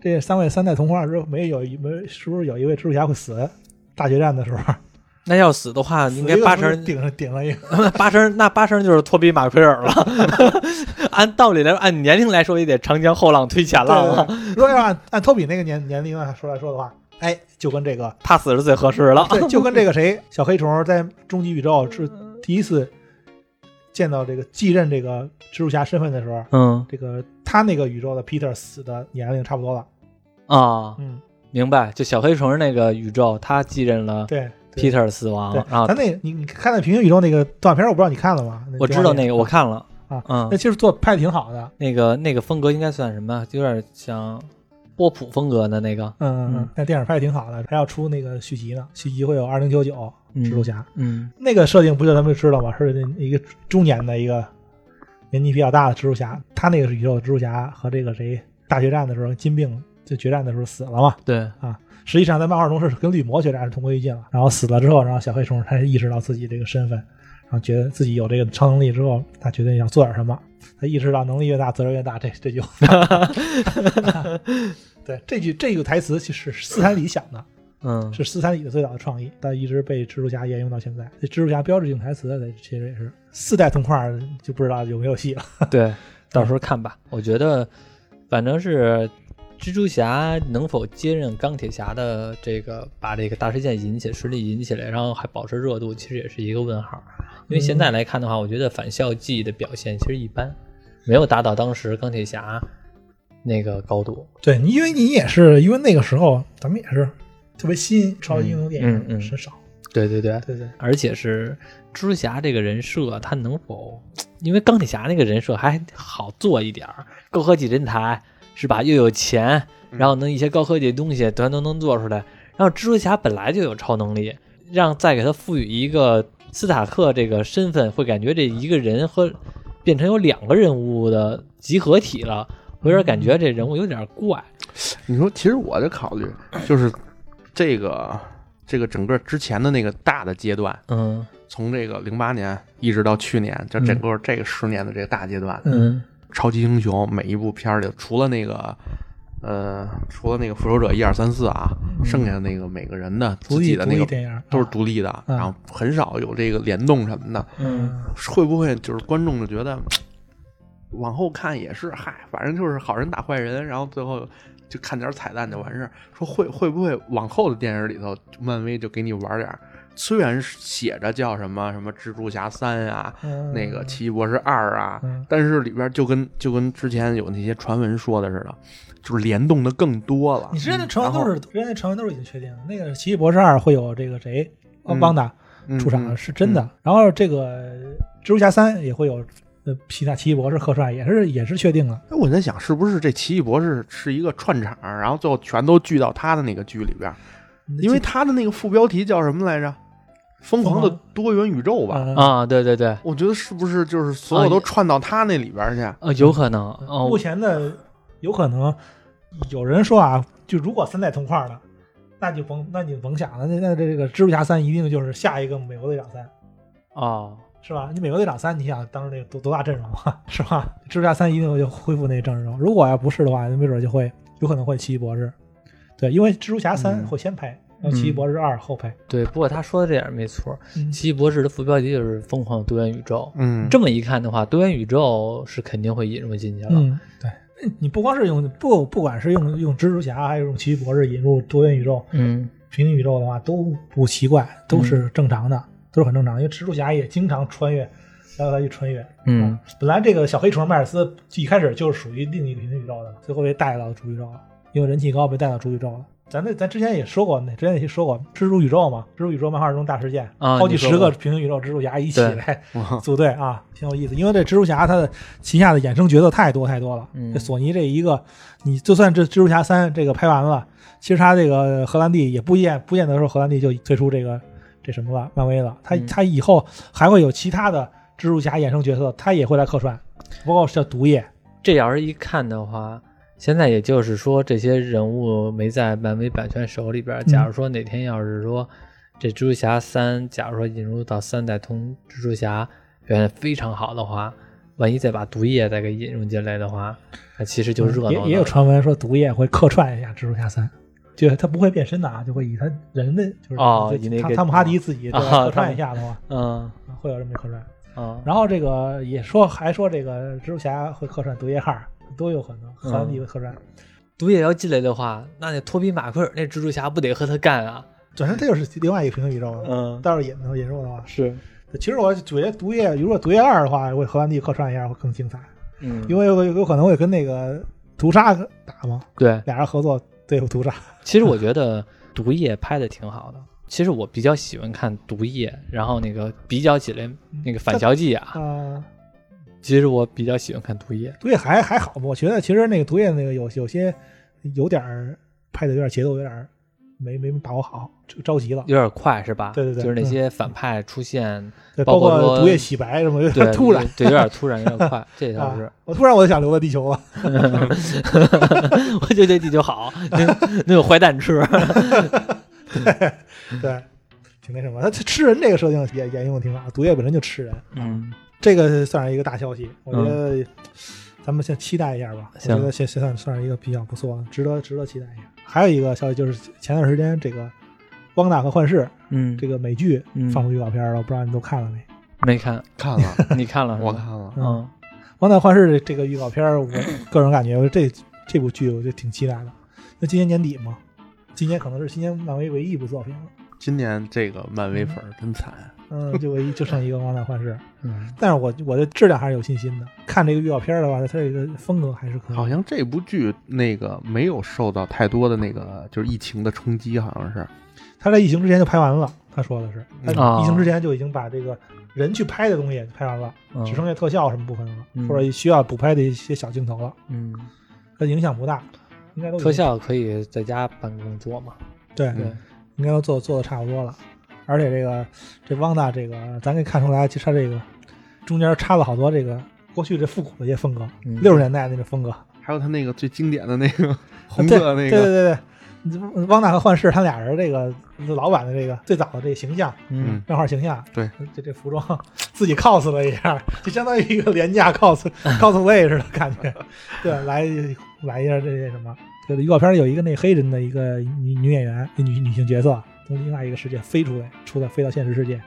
这三位三代同框之后，没有一没是不是有一位蜘蛛侠会死？大决战的时候，那要死的话，应该八成顶上顶了一个，八成那八成就是托比马奎尔了。按道理来说，按年龄来说，也得长江后浪推前浪了。如果要按按托比那个年年龄来说来说的话，哎，就跟这个他死是最合适了。对，就跟这个谁小黑虫在终极宇宙是第一次见到这个继任这个蜘蛛侠身份的时候，嗯这个他那个宇宙的 Peter 死的年龄差不多了。啊，嗯，明白。就小黑虫那个宇宙，他继任了对。对 Peter 死亡对，，然后他那你你看那平行宇宙那个动画片，我不知道你看了吗？我知道那个，我看了啊嗯那，其实做拍的挺好的。那个那个风格应该算什么？有点像波普风格的那个。嗯嗯嗯，那电影拍的挺好的，还要出那个续集呢。续集会有二零九九嗯蜘蛛侠，嗯那个设定不就咱们知道吗？是一个中年的一个年纪比较大的蜘蛛侠，他那个是宇宙蜘蛛侠和这个谁大决战的时候金并就决战的时候死了嘛。对啊，实际上在漫画中是跟绿魔决战是同归于尽了。然后死了之后，然后小黑虫他意识到自己这个身份，然后觉得自己有这个超能力之后，他决定要做点什么。他意识到能力越大，责任越大。这 这句话，对这句这个台词其实是斯坦李想的，嗯是斯坦李的最早的创意，但一直被蜘蛛侠沿用到现在。这蜘蛛侠标志性台词，其实也是四代同框，就不知道有没有戏了。对，到时候看吧。我觉得，反正是蜘蛛侠能否接任钢铁侠的这个，把这个大事件引起顺利引起来，然后还保持热度，其实也是一个问号。因为现在来看的话，我觉得返校季的表现其实一般，没有达到当时钢铁侠那个高度。对，因为你也是，因为那个时候咱们也是特别新，超级英雄电影嗯嗯嗯很少。对对对，对对，而且是蜘蛛侠这个人设，他能否？因为钢铁侠那个人设还好做一点儿，高科技人才是吧？又有钱，然后能一些高科技的东西全都能做出来。然后蜘蛛侠本来就有超能力，让再给他赋予一个斯塔克这个身份，会感觉这一个人和变成有两个人物的集合体了。我有点感觉这人物有点怪。你说，其实我的考虑就是这个这个整个之前的那个大的阶段，嗯从这个零八年一直到去年，就整个这个十年的这个大阶段，嗯超级英雄每一部片儿里，除了那个呃，除了那个复仇者一二三四啊，剩下的那个每个人的自己的那个电影都是啊独立的，然后很少有这个联动什么的。嗯，会不会就是观众就觉得往后看也是嗨，反正就是好人打坏人，然后最后就看点彩蛋就完事儿。说会会不会往后的电影里头，漫威就给你玩点儿？虽然写着叫什么什么蜘蛛侠三啊，嗯那个奇异博士二啊，嗯但是里边就跟就跟之前有那些传闻说的似的，就是联动的更多了。你之前的传闻都是之前的传闻都是已经确定的，那个奇异博士二会有这个谁嗯邦达嗯出场嗯是真的，然后这个蜘蛛侠三也会有呃其他奇异博士客串，也是也是确定了。哎，我在想，是不是这奇异博士是一个串场，然后最后全都聚到他的那个剧里边？因为他的那个副标题叫什么来着？疯狂的多元宇宙吧？嗯啊，对对对，我觉得是不是就是所有都串到他那里边去？呃，有可能哦目，前的有可能有人说啊，就如果三代同框了，那就甭那你甭想了，那那这个蜘蛛侠三一定就是下一个美国队长三。哦，是吧？你美国队长三，你想当时那个多多大阵容啊，是吧？蜘蛛侠三一定就恢复那个阵容。如果要不是的话，那没准就会有可能会奇异博士。对，因为蜘蛛侠三嗯会先拍，然后奇异博士二后排。对，不过他说的这点没错，嗯奇异博士的副标题就是“疯狂的多元宇宙”。嗯，这么一看的话，多元宇宙是肯定会引入进去了。嗯，对。你不光是用不不管是用用蜘蛛侠，还是用奇异博士引入多元宇宙、嗯平行宇宙的话，都不奇怪，都是正常的，都是很正常的。因为蜘蛛侠也经常穿越，然后他去穿越。嗯啊，本来这个小黑虫迈尔斯一开始就是属于另一个平行宇宙的，最后被带到主宇宙了，因为人气高被带到主宇宙了。咱那咱之前也说过，那之前也说过蜘蛛宇宙嘛，蜘蛛宇宙漫画中大事件，啊好几十个平行宇宙蜘蛛侠一起来哇 组队啊，挺有意思。因为这蜘蛛侠他的旗下的衍生角色太多太多了，嗯。这索尼这一个，你就算这蜘蛛侠三这个拍完了，其实他这个荷兰弟也不见不见得说荷兰弟就退出这个这什么了，漫威了，他嗯他以后还会有其他的蜘蛛侠衍生角色，他也会来客串，包括叫毒液，这要是一看的话，现在也就是说这些人物没在漫威版权手里边。假如说哪天要是说这蜘蛛侠三，假如说引入到三代同蜘蛛侠表现非常好的话，万一再把毒液再给引入进来的话，那其实就热闹了。也也有传闻说毒液会客串一下蜘蛛侠三。就他不会变身的啊，就会以他人的就是就哦以那个汤汤姆哈迪自己客串一下的话，嗯会有这么一客串。嗯，然后这个也说还说这个蜘蛛侠会客串毒液号，都有可能，荷兰弟会客串。毒液要进来的话，那那托比马奎尔那蜘蛛侠不得和他干啊？转身他又是另外一个平行宇宙了。嗯，到时候引引入的话，是，其实我觉得毒液如果毒液二的话，我荷兰弟客串一下会更精彩，嗯，因为有有可能会跟那个屠杀打嘛，对，俩人合作对付屠杀。其实我觉得毒液拍的挺好的。其实我比较喜欢看毒液，然后那个比较起来，那个反乔记啊，啊、其实我比较喜欢看毒液。毒液还还好吧？我觉得其实那个毒液那个有有些有点儿拍的有点节奏有点儿没没把握好，就着急了。有点快是吧？对对对就是那些反派出现，对，包包括毒液洗白什么，有对点突然。对，有点突然，有点快，这倒是啊。！我突然我就想留在地球了。我觉得这地球好，那那有坏蛋吃。对，挺那什么。他吃人这个设定也沿用的挺好，毒液本身就吃人，嗯，这个算是一个大消息。我觉得咱们先期待一下吧。我行觉得现现算算是一个比较不错的，值得值得期待一下。还有一个消息就是前段时间这个《汪达和幻视》嗯，这个美剧嗯放出预告片了，我不知道你都看了没？没看，看了，你看了？我看了，嗯《汪达幻视》这这个预告片，我个人感觉这这部剧我就挺期待的。那今年年底嘛，今年可能是今年漫威唯一一部作品了。今年这个漫威粉儿真惨。嗯，就唯一就剩一个《汪达幻视 》。嗯，但是我我的质量还是有信心的。看这个预告片的话，它这个风格还是可以。好像这部剧那个没有受到太多的那个就是疫情的冲击，好像是。他在疫情之前就拍完了，他说的是，他啊疫情之前就已经把这个人去拍的东西拍完了，嗯只剩下特效什么部分了，嗯或者需要补拍的一些小镜头了，嗯，它影响不大，应该都特效可以在家办公做嘛？对，嗯应该都做做的差不多了。而且这个这汪大这个，咱可以看出来，其实他这个中间插了好多这个过去这复古的一些风格，嗯六十年代那种风格，还有他那个最经典的那个 红对色那对对个，对对，汪大和幻视他俩人这个老版的这个最早的这个形象，嗯漫画形象，对，这这服装自己 cos 了一下，就相当于一个廉价 cos cosplay 似的感觉，对，来来一下这些什么，这个预告片有一个那黑人的一个女女演员，女女性角色从另外一个世界飞出来，出来飞到现实世界，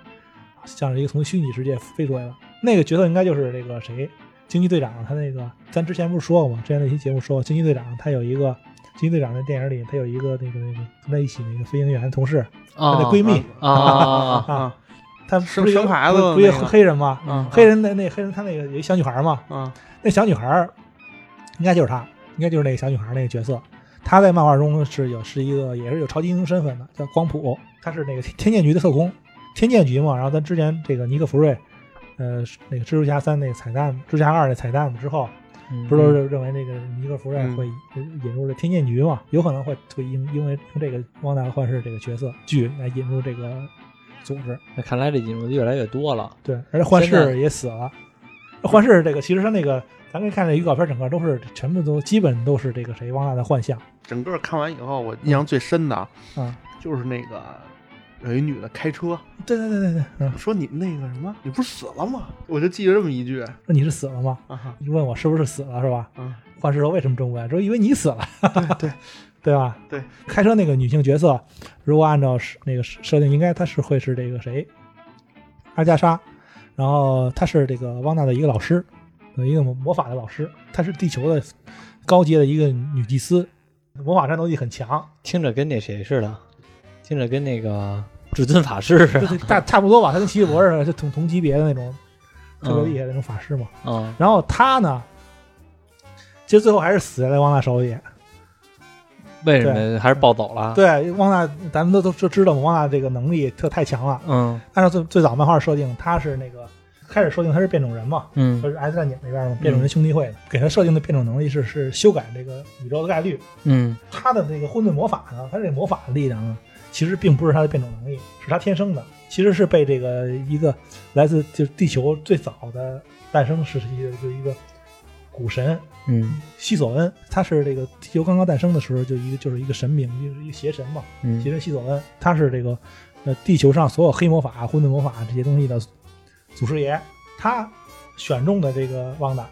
像是一个从虚拟世界飞出来的那个角色，应该就是那个谁，惊奇队长。他那个咱之前不是说过吗？之前那期节目说过，惊奇队长他有一个惊奇队长在电影里，他有一个那个那个跟他一起那个飞行员同事，啊她的闺蜜啊啊啊啊！啊，他生不是有生孩子不是黑人吗？嗯黑人那那黑人他那个有一小女孩嘛，嗯那小女孩应该就是她，应该就是那个小女孩那个角色。她在漫画中是有是一个也是有超级英雄身份的，叫光谱。他是那个天剑局的特工，天剑局嘛。然后咱之前这个尼克弗瑞，呃，那个蜘蛛侠三那个彩蛋，蜘蛛侠二那彩蛋之后，嗯不是认为那个尼克弗瑞嗯会引入这天剑局嘛？有可能会会因因为用这个汪达幻视这个角色剧来引入这个组织。那看来这引入的越来越多了。对，而且幻视也死了。幻视这个其实他那个，咱可以看这预告片，整个都是全部都基本都是这个谁汪达的幻象整个看完以后，我印象最深的啊。就是那个有一女的开车对对对对对，嗯，说你那个什么，你不是死了吗？我就记着这么一句那你是死了吗？啊哈你问我是不是死了是吧？嗯幻视说为什么这么问？说因为你死了，对对对吧？对，开车那个女性角色，如果按照是那个设定，应该她是会是这个谁，阿加莎，然后他是这个汪达的一个老师，有一个魔法的老师，她是地球的高阶的一个女祭司，魔法战斗力很强，听着跟那谁似的，听着跟那个至尊法师似的。大差差不多吧，他跟奇异博士是同同级别的那种特别厉害的那种法师嘛。嗯然后他呢，其实最后还是死在了汪达手里。为什么还是暴走了？，对，汪达咱们都都都知道嘛，汪达这个能力特太强了。嗯按照最最早漫画设定，他是那个开始设定他是变种人嘛，嗯就是 X 战警那边嘛，变种人兄弟会的，给他设定的变种能力是是修改这个宇宙的概率。嗯他的那个混沌魔法呢，他这个魔法的力量呢，其实并不是他的变种能力，是他天生的，其实是被这个一个来自就是地球最早的诞生时期的就一个古神嗯西索恩，他是这个地球刚刚诞生的时候就一个就是一个神明，就是一个邪神嘛，嗯邪神西索恩，他是这个呃地球上所有黑魔法、混沌魔法这些东西的祖师爷。他选中的这个旺达，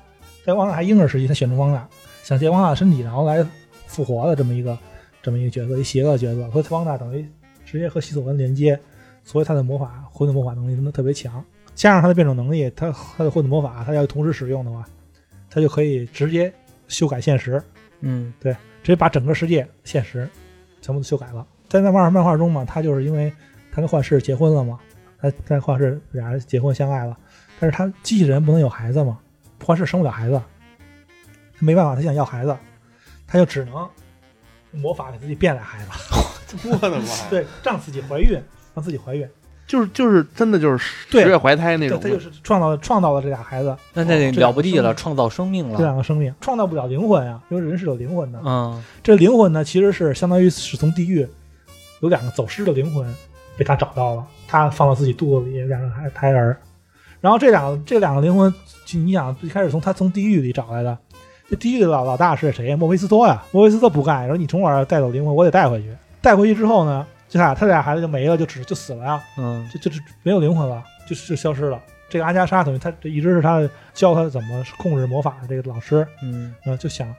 在旺达还婴儿时期，他选中旺达，想借旺达的身体，然后来复活的这么一个这么一个角色，一邪恶角色。和旺达等于直接和西索恩连接，所以他的魔法混沌魔法能力真的特别强，加上他的变种能力，他他的混沌魔法，他要同时使用的话，他就可以直接修改现实。嗯对直接把整个世界现实全部都修改了。在那漫画漫画中嘛，他就是因为他跟幻视结婚了嘛，他在幻视俩人结婚相爱了，但是他机器人不能有孩子嘛，幻视生不了孩子，他没办法，他想要孩子，他就只能魔法给自己变俩孩子，我的妈呀！对，让自己怀孕，让自己怀孕，就是就是真的就是十月怀胎那，种他就是创造创造了这俩孩子，那那了不地了，创造生命了这。两个生命创造不了灵魂啊，因为人是有灵魂的，嗯这灵魂呢，其实是相当于是从地狱有两个走失的灵魂被他找到了，他放到自己肚子里两个孩胎儿，然后这两个这两个灵魂，就你想一开始从他从地狱里找来的，这地狱的老老大是谁？莫菲斯托呀，莫菲斯托不干，说你从我这儿带走灵魂，我得带回去，带回去之后呢，这俩他俩孩子就没了，就只就死了呀，嗯就就是没有灵魂了，就就消失了。这个阿加莎等于他这一直是他教他怎么控制魔法的这个老师，嗯然后就想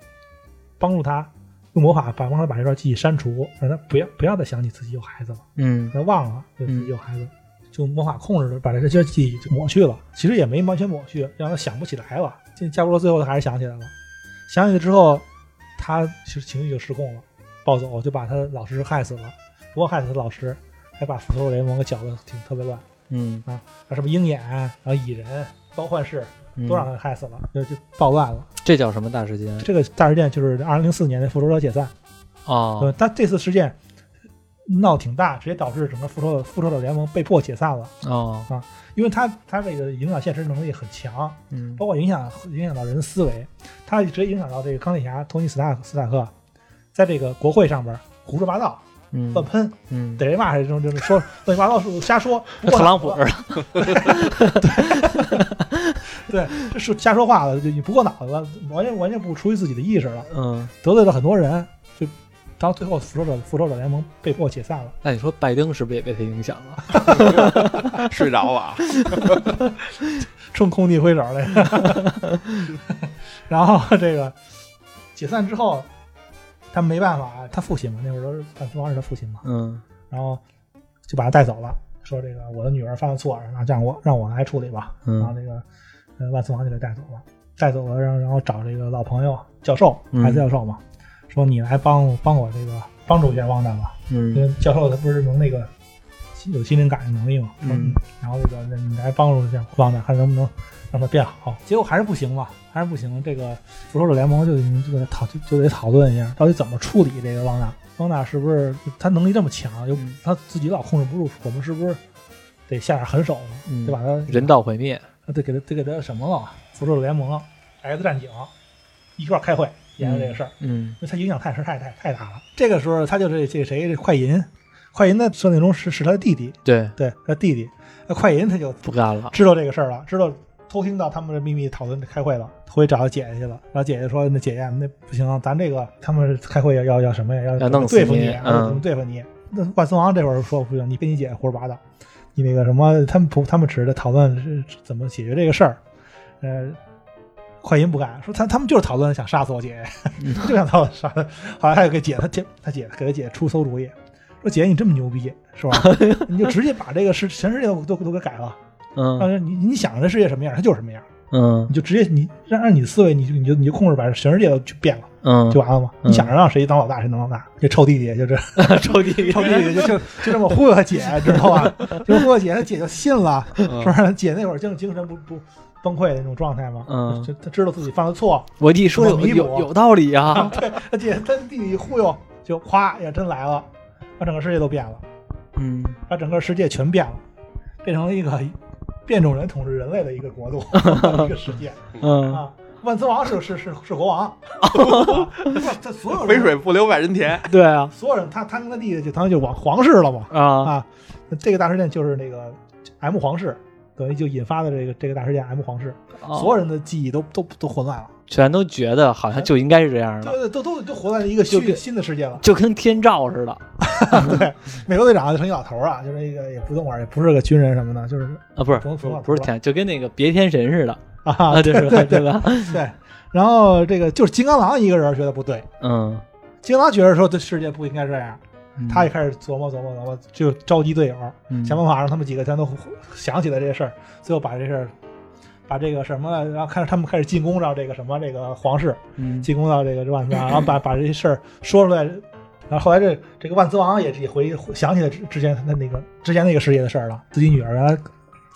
帮助他用魔法把帮他把这段记忆删除，让他不要不要再想起自己有孩子了，嗯让他忘了就自己有孩子，就魔法控制着把这些记忆就抹去了。其实也没完全抹去，让他想不起来了。这加布罗最后他还是想起来了，想起来之后，他其实情绪就失控了，暴走就把他的老师害死了，不光害死他老师，还把复仇者联盟给搅得挺特别乱，嗯。啊，什么鹰眼，然后蚁人、包幻视嗯，都让他害死了，就就暴乱了。这叫什么大事件？这个大事件就是二零零四年的复仇者解散。哦。呃，但这次事件闹挺大，直接导致整个复仇者复仇者联盟被迫解散了，哦。因为他他这个影响现实能力很强，嗯。包括影响影响到人思维，他直接影响到这个钢铁侠托尼斯塔斯塔克，在这个国会上边胡说八道、嗯乱喷，嗯，逮谁骂谁，这种就是说 乱七八糟瞎说，不过特朗普。对，这是瞎说话了，就你不过脑子了，完全完全不出于自己的意识了，嗯，得罪了很多人，就到最后复仇者复仇者联盟被迫解散了。那你说拜登是不是也被他影响了？睡着了啊，冲空地挥手那个。然后这个解散之后，他没办法，他父亲嘛，那会儿都是万磁王是他父亲嘛，嗯。然后就把他带走了，说这个我的女儿犯了错，然后让我让我来处理吧。然后那这个呃万磁王就给带走了，带走了，然后然后找这个老朋友教授，嗯。海斯教授嘛，说你来帮帮我这个帮助一下汪达吧，嗯。因嗯为教授他不是能那个有心灵感应能力嘛，嗯，然后这个那你来帮助一下汪达，看能不能让它变好。结果还是不行嘛，还是不行。这个复仇者联盟就就得讨就就得讨论一下，到底怎么处理这个汪达。汪达是不是他能力这么强，又嗯他自己老控制不住，我们是不是得下点狠手呢？嗯得把他人道毁灭，得给他得给他什么了？复仇者联盟、X 战警一块儿开会研究这个事儿。嗯因为他影响太是太太太大了。这个时候，他就是这谁这快银，快银在设定中是是他的弟弟，对，对，他弟弟。那快银他就不干了，知道这个事儿了，知道偷听到他们的秘密讨论开会了，回去找他姐姐去了。然后姐姐说：“那姐姐，那不行，咱这个他们开会要要要什么呀？要要弄死对付你，怎么对付你？”那万磁王这会儿说：“不行，你跟你姐姐胡说八道，你那个什么，他们不，他们只是在讨论是是怎么解决这个事儿。”呃。快银不干，说他他们就是讨论想杀死我姐姐，就想讨论杀他。后来他就给姐他姐他姐给他姐出馊主意，说姐你这么牛逼是吧？你就直接把这个是全世界都都都给改了，让嗯。人你你想这世界什么样，它就是什么样，嗯。你就直接你让让你的思维，你就你就你就控制把全世界都去变了，嗯，就完了嘛。嗯。你想着让谁当老大谁当老大，这臭弟弟就这臭弟弟臭弟弟就就就这么忽悠他姐，知道吧？就忽悠姐，他姐就信了，是不是？姐那会儿精精神不不崩溃的那种状态嘛，嗯。就他知道自己犯了错，我弟说有有有道理啊，对，他姐他弟弟一忽悠，就夸也真来了，把整个世界都变了。嗯。把整个世界全变了，变成了一个变种人统治人类的一个国度，一个世界 嗯啊。万磁王是是是是国王，啊这所有肥水不流外人田。对啊所有人，他他跟他弟弟就他们就往皇室了嘛啊啊。这个大事件就是那个 M 皇室，等于就引发的这个这个大事件 M 皇室，哦所有人的记忆都都都混乱了，全都觉得好像就应该是这样的，都都都活在一个新新的世界了。就跟天照似的。对，美国队长就成一老头儿啊，就是一个也不动玩，也不是个军人什么的，就是啊，不是不是天，就跟那个别天神似的。啊，啊，对吧？对对对吧？对，然后这个就是金刚狼一个人觉得不对，嗯，金刚狼觉得说这世界不应该这样，嗯。他也开始琢磨琢磨琢磨，就召集队友，嗯。想办法让他们几个全都想起来这些事儿，最后把这事儿，把这个什么，然后开始他们开始进攻到这个什么这个皇室，嗯进攻到这个万磁王，然后把把这些事儿说出来。然后后来这这个万磁王也也回想起来之之前他那个之前那个世界的事儿了，自己女儿原来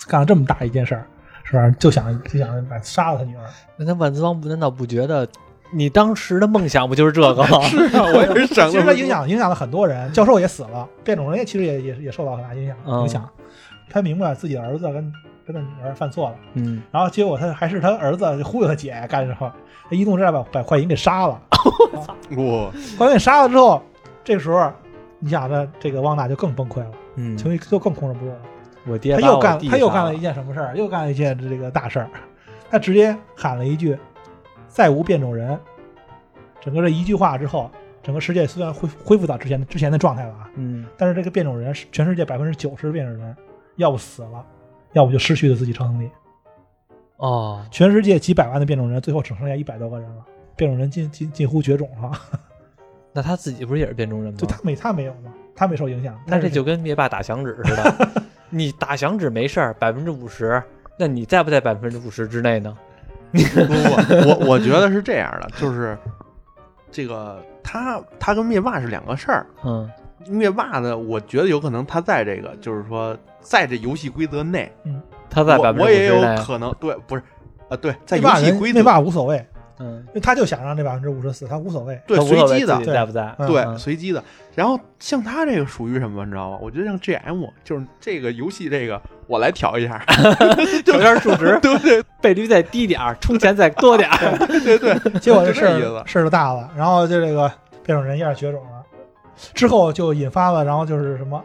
干了这么大一件事儿，是吧？就想就想把杀了他女儿，那他万磁王不难道不觉得你当时的梦想不就是这个吗？是啊，我也 是想其实他影响影响了很多人，教授也死了，变种人也其实也也也受到很大影响嗯影响。他明白自己的儿子跟跟他女儿犯错了，嗯，然后结果他还是他儿子忽悠他姐干什么？他一怒之下把把坏银给杀了。哇，快银给杀了之后，这个时候你想着这个汪达就更崩溃了，嗯，情绪就更控制不住了。我爹他又干他又干了一件什么事儿？又干了一件这个大事儿，他直接喊了一句“再无变种人”。整个这一句话之后，整个世界虽然恢恢复到之前之前的状态了啊，嗯但是这个变种人，全世界百分之九十的变种人，要不死了，要不就失去了自己超能力。哦，全世界几百万的变种人，最后只剩下一百多个人了，变种人近近近乎绝种了。那他自己不是也是变种人吗就？他没他没有吗，他没受影响。那这但是就跟灭霸打响指似的，你打响指没事儿，百分之五十，那你在不在百分之五十之内呢？不 不，我我觉得是这样的，就是这个他他跟灭霸是两个事儿。嗯灭霸呢，我觉得有可能他在这个就是说在这游戏规则内，嗯他在百分之我也有可能对，不是啊，对，在游戏规则霸无所谓，嗯，因为他就想让这百分之五十四，他无所谓。对随机的在不在？嗯对嗯随机的。然后像他这个属于什么，你知道吗？我觉得像 GM 就是这个游戏这个我来调一下，调下数值，对不对？倍率再低点儿，充钱再多点儿。对对，结果这事就这意思儿事儿就大了，然后就这个变种人一下绝种了，之后就引发了，然后就是什么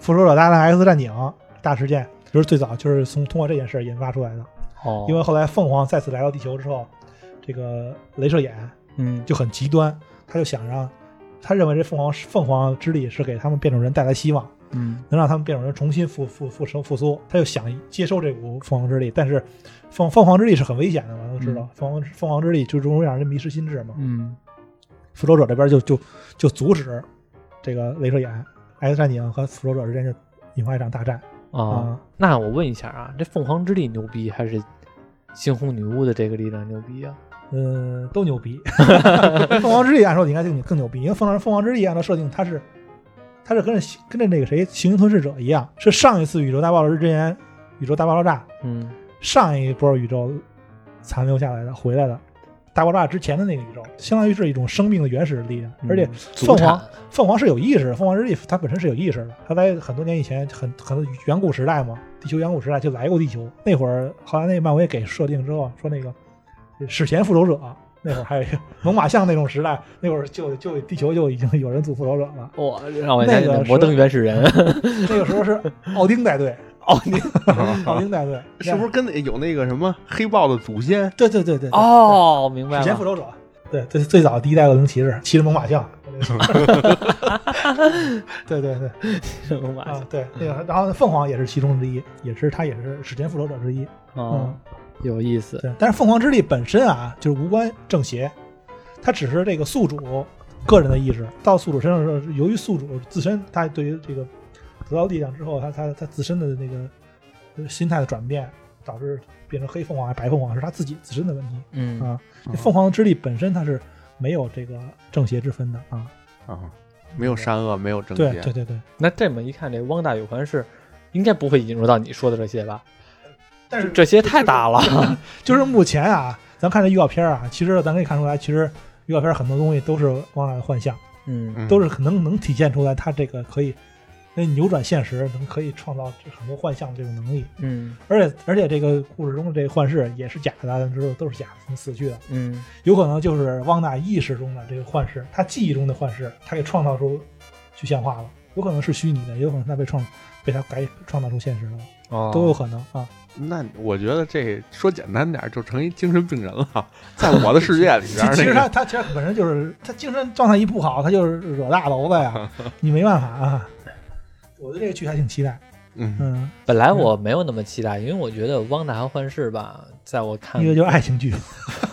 复仇者大战 X 战警大事件，就是最早就是从通过这件事儿引发出来的。哦。因为后来凤凰再次来到地球之后，这个镭射眼嗯。就很极端，他就想让他认为这凤凰凤凰之力是给他们变种人带来希望，嗯。能让他们变种人重新复复复生复苏，他就想接收这股凤凰之力，但是凤凤凰之力是很危险的嘛，都知道，嗯。凤凰凤凰之力就容易让人迷失心智嘛。嗯。复仇者这边就就就阻止这个镭射眼 X 战警和复仇者之间就引发一场大战啊啊。那我问一下啊，这凤凰之力牛逼还是猩红女巫的这个力量牛逼啊？嗯，都牛逼。凤凰之力按说应该更更牛逼，因为凤凰凤凰之力按照设定它是它是跟着跟着那个谁行星吞噬者一样，是上一次宇宙大爆炸之前宇宙大爆炸嗯上一波宇宙残留下来的回来的。大爆炸之前的那个宇宙，相当于是一种生命的原始力量，而且凤凰产凤凰是有意识的，凤凰之力它本身是有意识的。它在很多年以前，很很多远古时代嘛，地球远古时代就来过地球。那会儿后来那个漫威给设定之后，说那个史前复仇者那会儿还有一个 猛犸象那种时代，那会儿就就地球就已经有人组复仇者了。哇，让我那个那摩登原始人。那个时候是奥丁带队，哦，你奥丁带队是不是跟那有那个什么黑豹的祖先？对对对对，对哦，明白了。史前复仇者，对最，最早第一代恶灵骑士骑着猛犸象。对对对猛犸象，对那个，然后凤凰也是其中之一，也是他也是史前复仇者之一。哦，有意思。对，但是凤凰之力本身啊，就是无关正邪，它只是这个宿主个人的意识到宿主身上的时候，由于宿主自身他对于这个得到力量之后，他他他自身的那个呃心态的转变，导致变成黑凤凰还是白凤凰，是他自己自身的问题嗯啊。这凤凰之力本身它是没有这个正邪之分的啊。啊，没有善恶，没有正邪。对对对对，那这么一看，这汪大有环是应该不会引入到你说的这些吧？但是这些太大了。就是目前啊，咱看这预告片啊，其实咱可以看出来，其实预告片很多东西都是汪大的幻象。嗯嗯都是可能能体现出来他这个可以可以扭转现实，能可以创造很多幻象的这种能力。嗯而且而且这个故事中的这个幻视也是假的，大家知道都是假的，死去的，嗯有可能就是汪大意识中的这个幻视，他记忆中的幻视，他给创造出具象化了，有可能是虚拟的，也有可能他被创被他改创造出现实了，哦，都有可能啊。那我觉得这说简单点，就成一精神病人了。在我的世界里边，其实那个他他其实本身就是他精神状态一不好，他就是惹大娄子呀，你没办法啊。我对这个剧还挺期待，嗯，嗯，本来我没有那么期待，因为我觉得汪达和幻视吧，在我看一个就是爱情剧，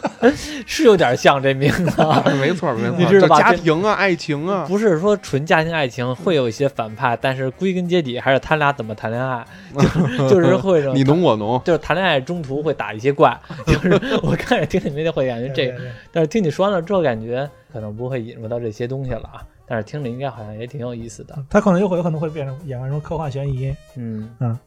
是有点像这名字，没错没错，你知道吧家庭啊，爱情啊，不是说纯家庭爱情会有一些反派，但是归根结底还是他俩怎么谈恋爱，就是就是会什么你侬我侬。就是谈恋爱中途会打一些怪，就是我看着听你们会感觉这但是听你说完了之后，感觉可能不会引入到这些东西了啊。但是听着应该好像也挺有意思的，他可能有会有可能会变成演变成科幻悬疑，嗯。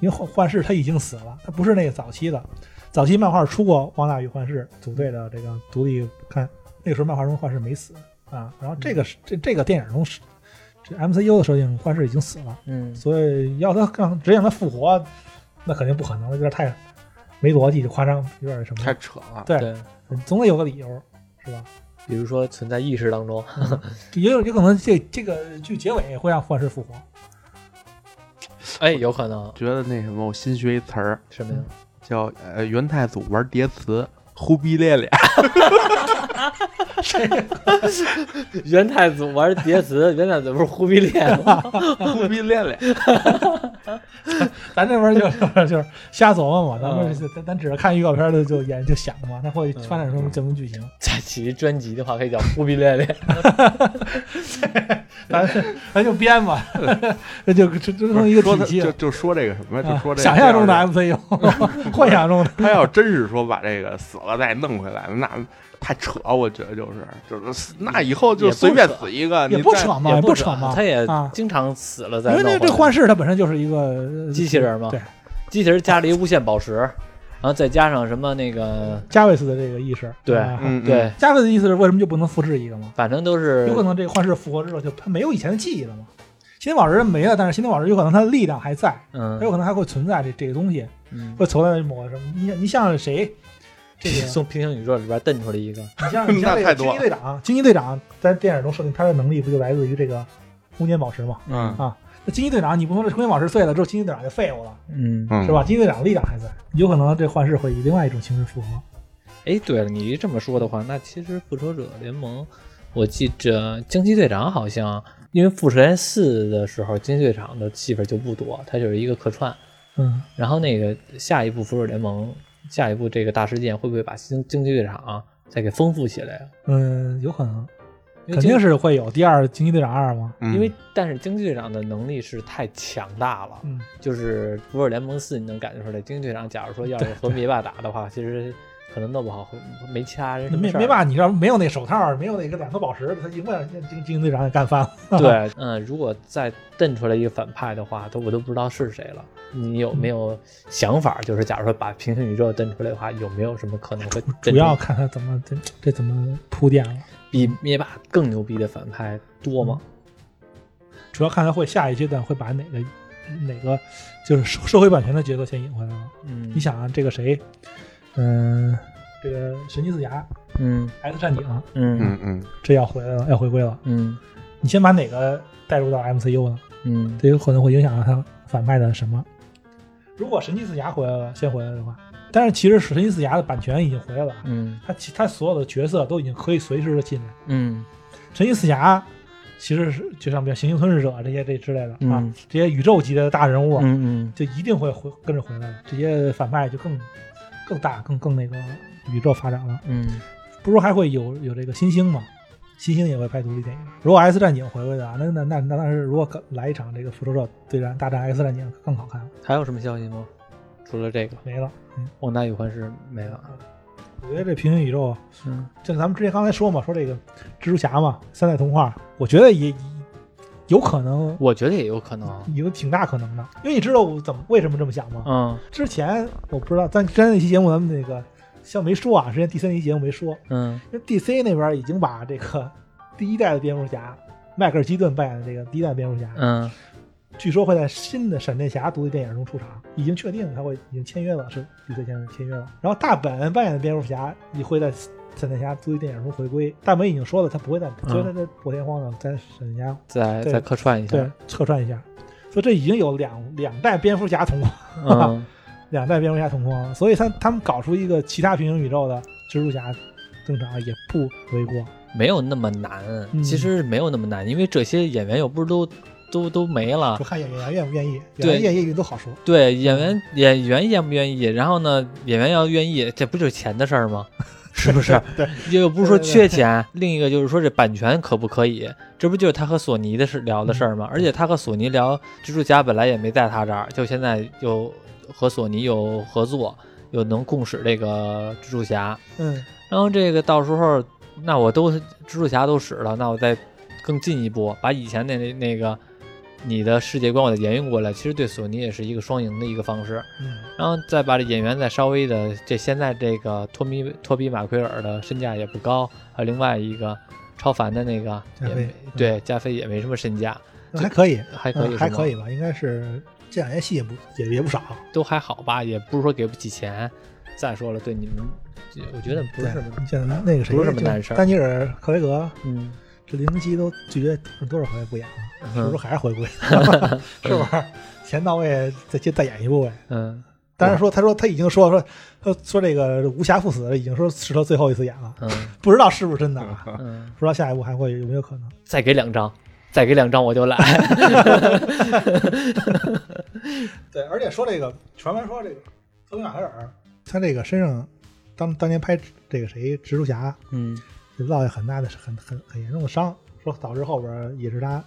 因为幻幻视他已经死了，他不是那个早期的，早期漫画出过《汪大宇幻视》组队的这个独立刊，那个时候漫画中幻视没死啊，然后这个是这这个电影中是这 MCU 的设定，幻视已经死了，嗯。所以要他让直接让他复活，那肯定不可能，有点太没逻辑，就夸张，有点什么太，扯了，对，对，总得有个理由，是吧？比如说存在意识当中，也有有可能这这个剧结尾会让幻视复活，哎，有可能觉得那什么，我新学一词儿什么呀？叫呃元太祖玩叠词，忽必烈烈。元太祖玩叠词，元太祖不是忽必烈吗？忽必烈烈，咱这边就就是瞎琢磨嘛，咱们咱咱只是看预告片的就演就想嘛，它会发展成什么剧情？再起一专辑的话，可以叫忽必烈烈。咱咱就编吧，那就这这成一个体系了。就就说这个什么，就啊说这个想象中的 MCU，幻想中的 他要真是说把这个死了再弄回来，那太扯，我觉得就是就是那以后就随便死一个，也不扯嘛，也不扯嘛他。也啊经常死了再因为。这这幻视它本身就是一个呃机器人嘛对，机器人加了一无限宝石，然后再加上什么那个，加维斯的这个意识。对对，加维斯的意思是为什么就不能复制一个嘛？反正都是有可能这个幻视复活之后，就他没有以前的记忆了嘛。心灵宝石没了，但是心灵宝石有可能它的力量还在，嗯它有可能还会存在这这个东西，嗯，会存在某个什么？你像你像谁？这个从 平行宇宙里边蹬出来一个，你像你像 这个那太多惊奇队长，惊奇队长在电影中设定他的能力不就来自于这个空间宝石嘛？嗯啊，那惊奇队长你不说这空间宝石碎了之后，惊奇队长就废物了，嗯，嗯是吧？惊奇队长的力量还在，有可能这幻视会以另外一种形式复活。哎，对了，你这么说的话，那其实复仇者联盟，我记着惊奇队长好像因为复联四的时候，惊奇队长的戏份就不多，他就是一个客串。嗯，然后那个下一部复仇者联盟，下一步这个大事件会不会把惊惊奇队长再给丰富起来啊。嗯，有可能，因为肯定是会有第二惊奇队长二嘛。嗯因为但是惊奇队长的能力是太强大了，嗯，就是《福尔联盟四》，你能感觉出来，惊奇队长假如说要是和灭霸打的话，其实可能弄不好会没其他人什么事儿灭灭霸，你知道没有那手套，没有那个两颗宝石，他永远惊惊奇队长给干翻了。对，嗯，如果再瞪出来一个反派的话，都我都不知道是谁了。你有没有想法？就是假如说把平行宇宙登出来的话，有没有什么可能会主要看他怎么这这怎么铺垫了，比灭霸更牛逼的反派多吗？主要看他会下一阶段会把哪个哪个就是社社会版权的角色先引回来了。嗯，你，想啊，这个谁，嗯、这个神奇四侠、嗯 X 战警，嗯嗯嗯，这要回来了，要回归了。嗯你先把哪个带入到 MCU 呢？嗯这有可能会影响到他反派的什么？如果神奇四侠回来了，先回来的话，但是其实神奇四侠的版权已经回来了，嗯他其他所有的角色都已经可以随时的进来。嗯神奇四侠其实是就像比如行星吞噬者这些这之类的、啊嗯，这些宇宙级的大人物，嗯嗯就一定会回跟着回来的。这些反派就更更大、更更那个宇宙发展了。嗯不如还会有有这个新星吗？新星也会拍独立电影。如果 X 战警回归的啊，那那那那当然是如果来一场这个复仇者对战大战 X 战警更好看了。还有什么消息吗？除了这个，没了。嗯，旺达与幻视没了。我觉得这平行宇宙，嗯就咱们之前刚才说嘛，说这个蜘蛛侠嘛，三代童话，我觉得也有可能，我觉得也有可能。有挺大可能的。因为你知道我怎么为什么这么想吗？嗯之前我不知道，咱之前那期节目咱们那个像没说啊，之前第三集节目没说，嗯因为 DC 那边已经把这个 第一代的蝙蝠侠迈克尔基顿扮演的这个第一代蝙蝠侠，嗯据说会在新的闪电侠独立电影中出场，已经确定他会已经签约了，是 DC 现在签约了。然后大本扮演的蝙蝠侠也会在闪电侠独立电影中回归。大本已经说了，他不会在，嗯虽然他在破天荒的在闪电侠对再再客串一下对下。客串一下，所以这已经有两两代蝙蝠侠同框，嗯两代蝙蝠侠同框了。所以他他们搞出一个其他平行宇宙的蜘蛛侠登场也不为过。没有那么难，嗯其实没有那么难，因为这些演员又不是都都都没了就。看演员愿不愿意，演对员愿意都好说。对，演员演员愿不愿意，然后呢，演员要愿意，这不就是钱的事儿吗？是不是？对，又不是说对对缺钱，另一个就是说这版权可不可以？这不就是他和索尼的事聊的事儿吗？而且他和索尼聊蜘蛛侠本来也没在他这儿，就现在又和索尼有合作，又能共使这个蜘蛛侠，嗯，然后这个到时候，那我都蜘蛛侠都使了，那我再更进一步，把以前的那那个你的世界观我再沿用过来，其实对索尼也是一个双赢的一个方式。嗯然后再把这演员再稍微的，这现在这个托米托比马奎尔的身价也不高，还有另外一个超凡的那个对加菲也没什么身价，还可以，还可以、嗯还可以，吧，应该是这两年戏也不也也不少。都还好吧，也不是说给不起钱。再说了，对你们，我觉得不是什么，那个谁，不是什么难事儿丹尼尔·克雷格嗯，这零零七都拒绝多少回不演了，是不是嗯还是回归？是不是钱到位再接再演一部呗？嗯当然说，他说他已经说说说说这个无暇赴死，已经说是他最后一次演了，嗯不知道是不是真的啊？嗯，不知道下一步还会有没有可能？再给两张，再给两张我就来。对，而且说这个传闻说这个托比马奎尔，他这个身上当当年拍这个谁蜘蛛侠，嗯就落下很大的很很很严重的伤，说导致后边也是他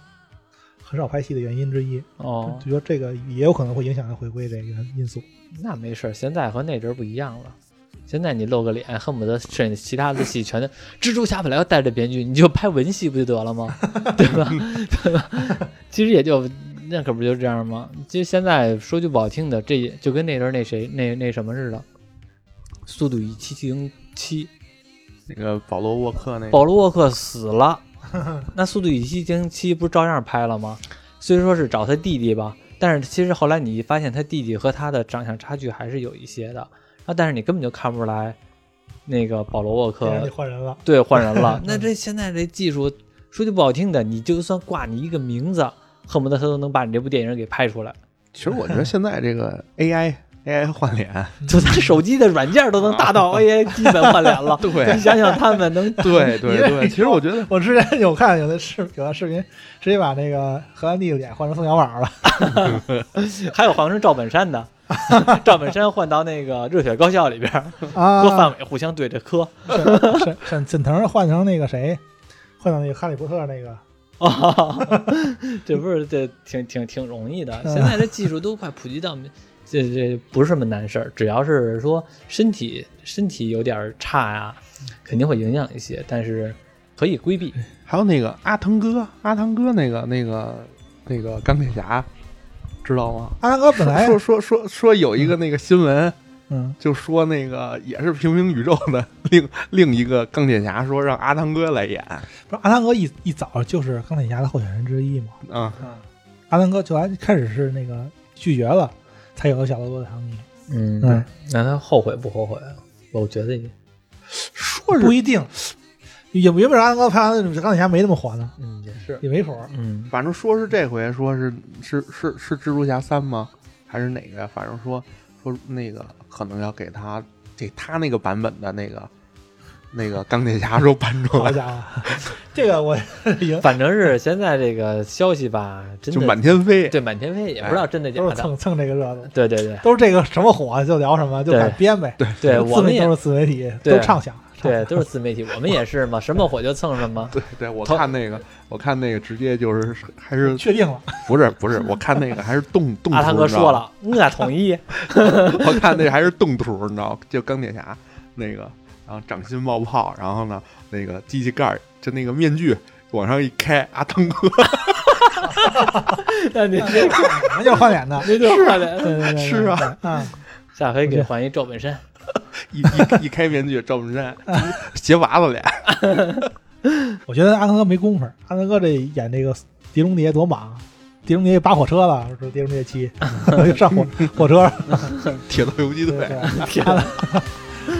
很少拍戏的原因之一。哦，就说这个也有可能会影响他回归这个因素。那没事，现在和那阵儿不一样了。现在你露个脸，恨不得摄影其他的戏全都。蜘蛛侠本来要带着编剧，你就拍文戏不就得了吗？对吧？对吧？其实也就那可不就这样吗？其实现在说句不好听的，这也就跟那阵儿那谁那那什么似的，《速度与激情七》，那个保罗沃克那个，保罗沃克死了，那《速度与激情七》不是照样拍了吗？虽说是找他弟弟吧，但是其实后来你发现他弟弟和他的长相差距还是有一些的，啊，但是你根本就看不出来那个保罗沃克换人了，对换人了。那这现在这技术，说句不好听的，你就算挂你一个名字，恨不得他都能把你这部电影给拍出来，其实我觉得现在这个 AI AI 换脸，就他手机的软件都能达到 AI 基本换脸了。对你想想他们能对对对，其实我觉得我之前有看有的视有的视频，直接把那个荷兰弟的脸换成宋小宝了。还有好像是赵本山的，赵本山换到那个热血高校里边儿，啊，和范伟互相对着磕。沈沈沈腾换成那个谁，换到那个哈利波特那个，哦，这不是这挺挺挺容易的。嗯现在这技术都快普及到，这这不是什么难事儿，只要是说身体身体有点儿差呀，肯定会影响一些，但是可以规避。还有那个阿腾哥，阿腾哥那个那个那个钢铁侠，知道吗？阿汤哥本来说说说说有一个那个新闻，嗯就说那个也是平行宇宙的 另另一个钢铁侠，说让阿汤哥来演。不是阿汤哥一一早就是钢铁侠的候选人之一嘛，啊，啊，阿汤哥就来开始是那个拒绝了，才有了小罗伯特唐尼，嗯。对，那他后悔不后悔啊？我觉得也，说是不一定，也原本阿汤哥拍完钢铁侠没那么火呢，嗯，也是，也没谱，嗯，反正说是这回说是是是是蜘蛛侠三吗？还是哪个呀？反正说说那个可能要给他给他那个版本的那个那个钢铁侠说搬出来，好家伙，这个我反正是现在这个消息吧，真就的满天飞。对满天飞，也不知道真的假的。都是蹭蹭这个热度，对对对都是这个什么火就聊什么，就对敢编呗，对对，自我们也是自媒体，对都畅想，对都是自媒体，我们也是嘛，什么火就蹭什么。对对，我看那个，我看那个直接就是还是确定了，不是不是，我看那个还是动 动图。阿汤哥说了，我统一。我看那还是动图，你知道？就钢铁侠那个，然后掌心冒泡，然后呢，那个机器盖儿就那个面具往上一开，阿汤哥那你那就是换脸的，那就是换脸。对对对对，是啊对，嗯，下回给换一赵本山。一一一开面具，赵本山 鞋娃子脸，我觉得阿汤哥没工夫，阿汤哥这演这个狄龙蝶多忙，狄龙蝶扒火车了，说狄龙蝶七就上火火车，铁道游击队对对，阿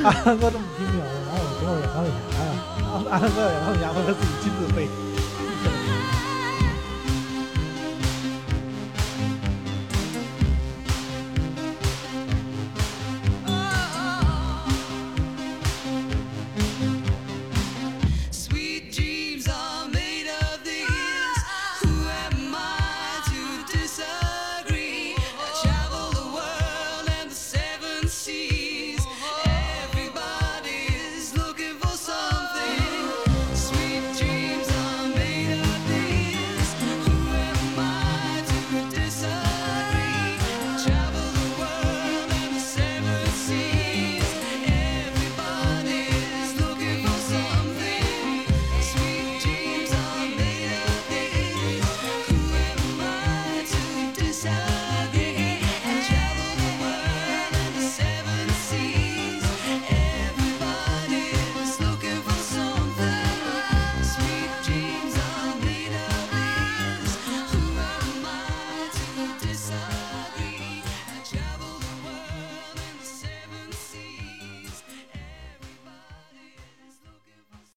阿汤哥这么拼命，哪有时候演钢铁侠呀？阿阿汤哥演钢铁侠会他自己亲自飞。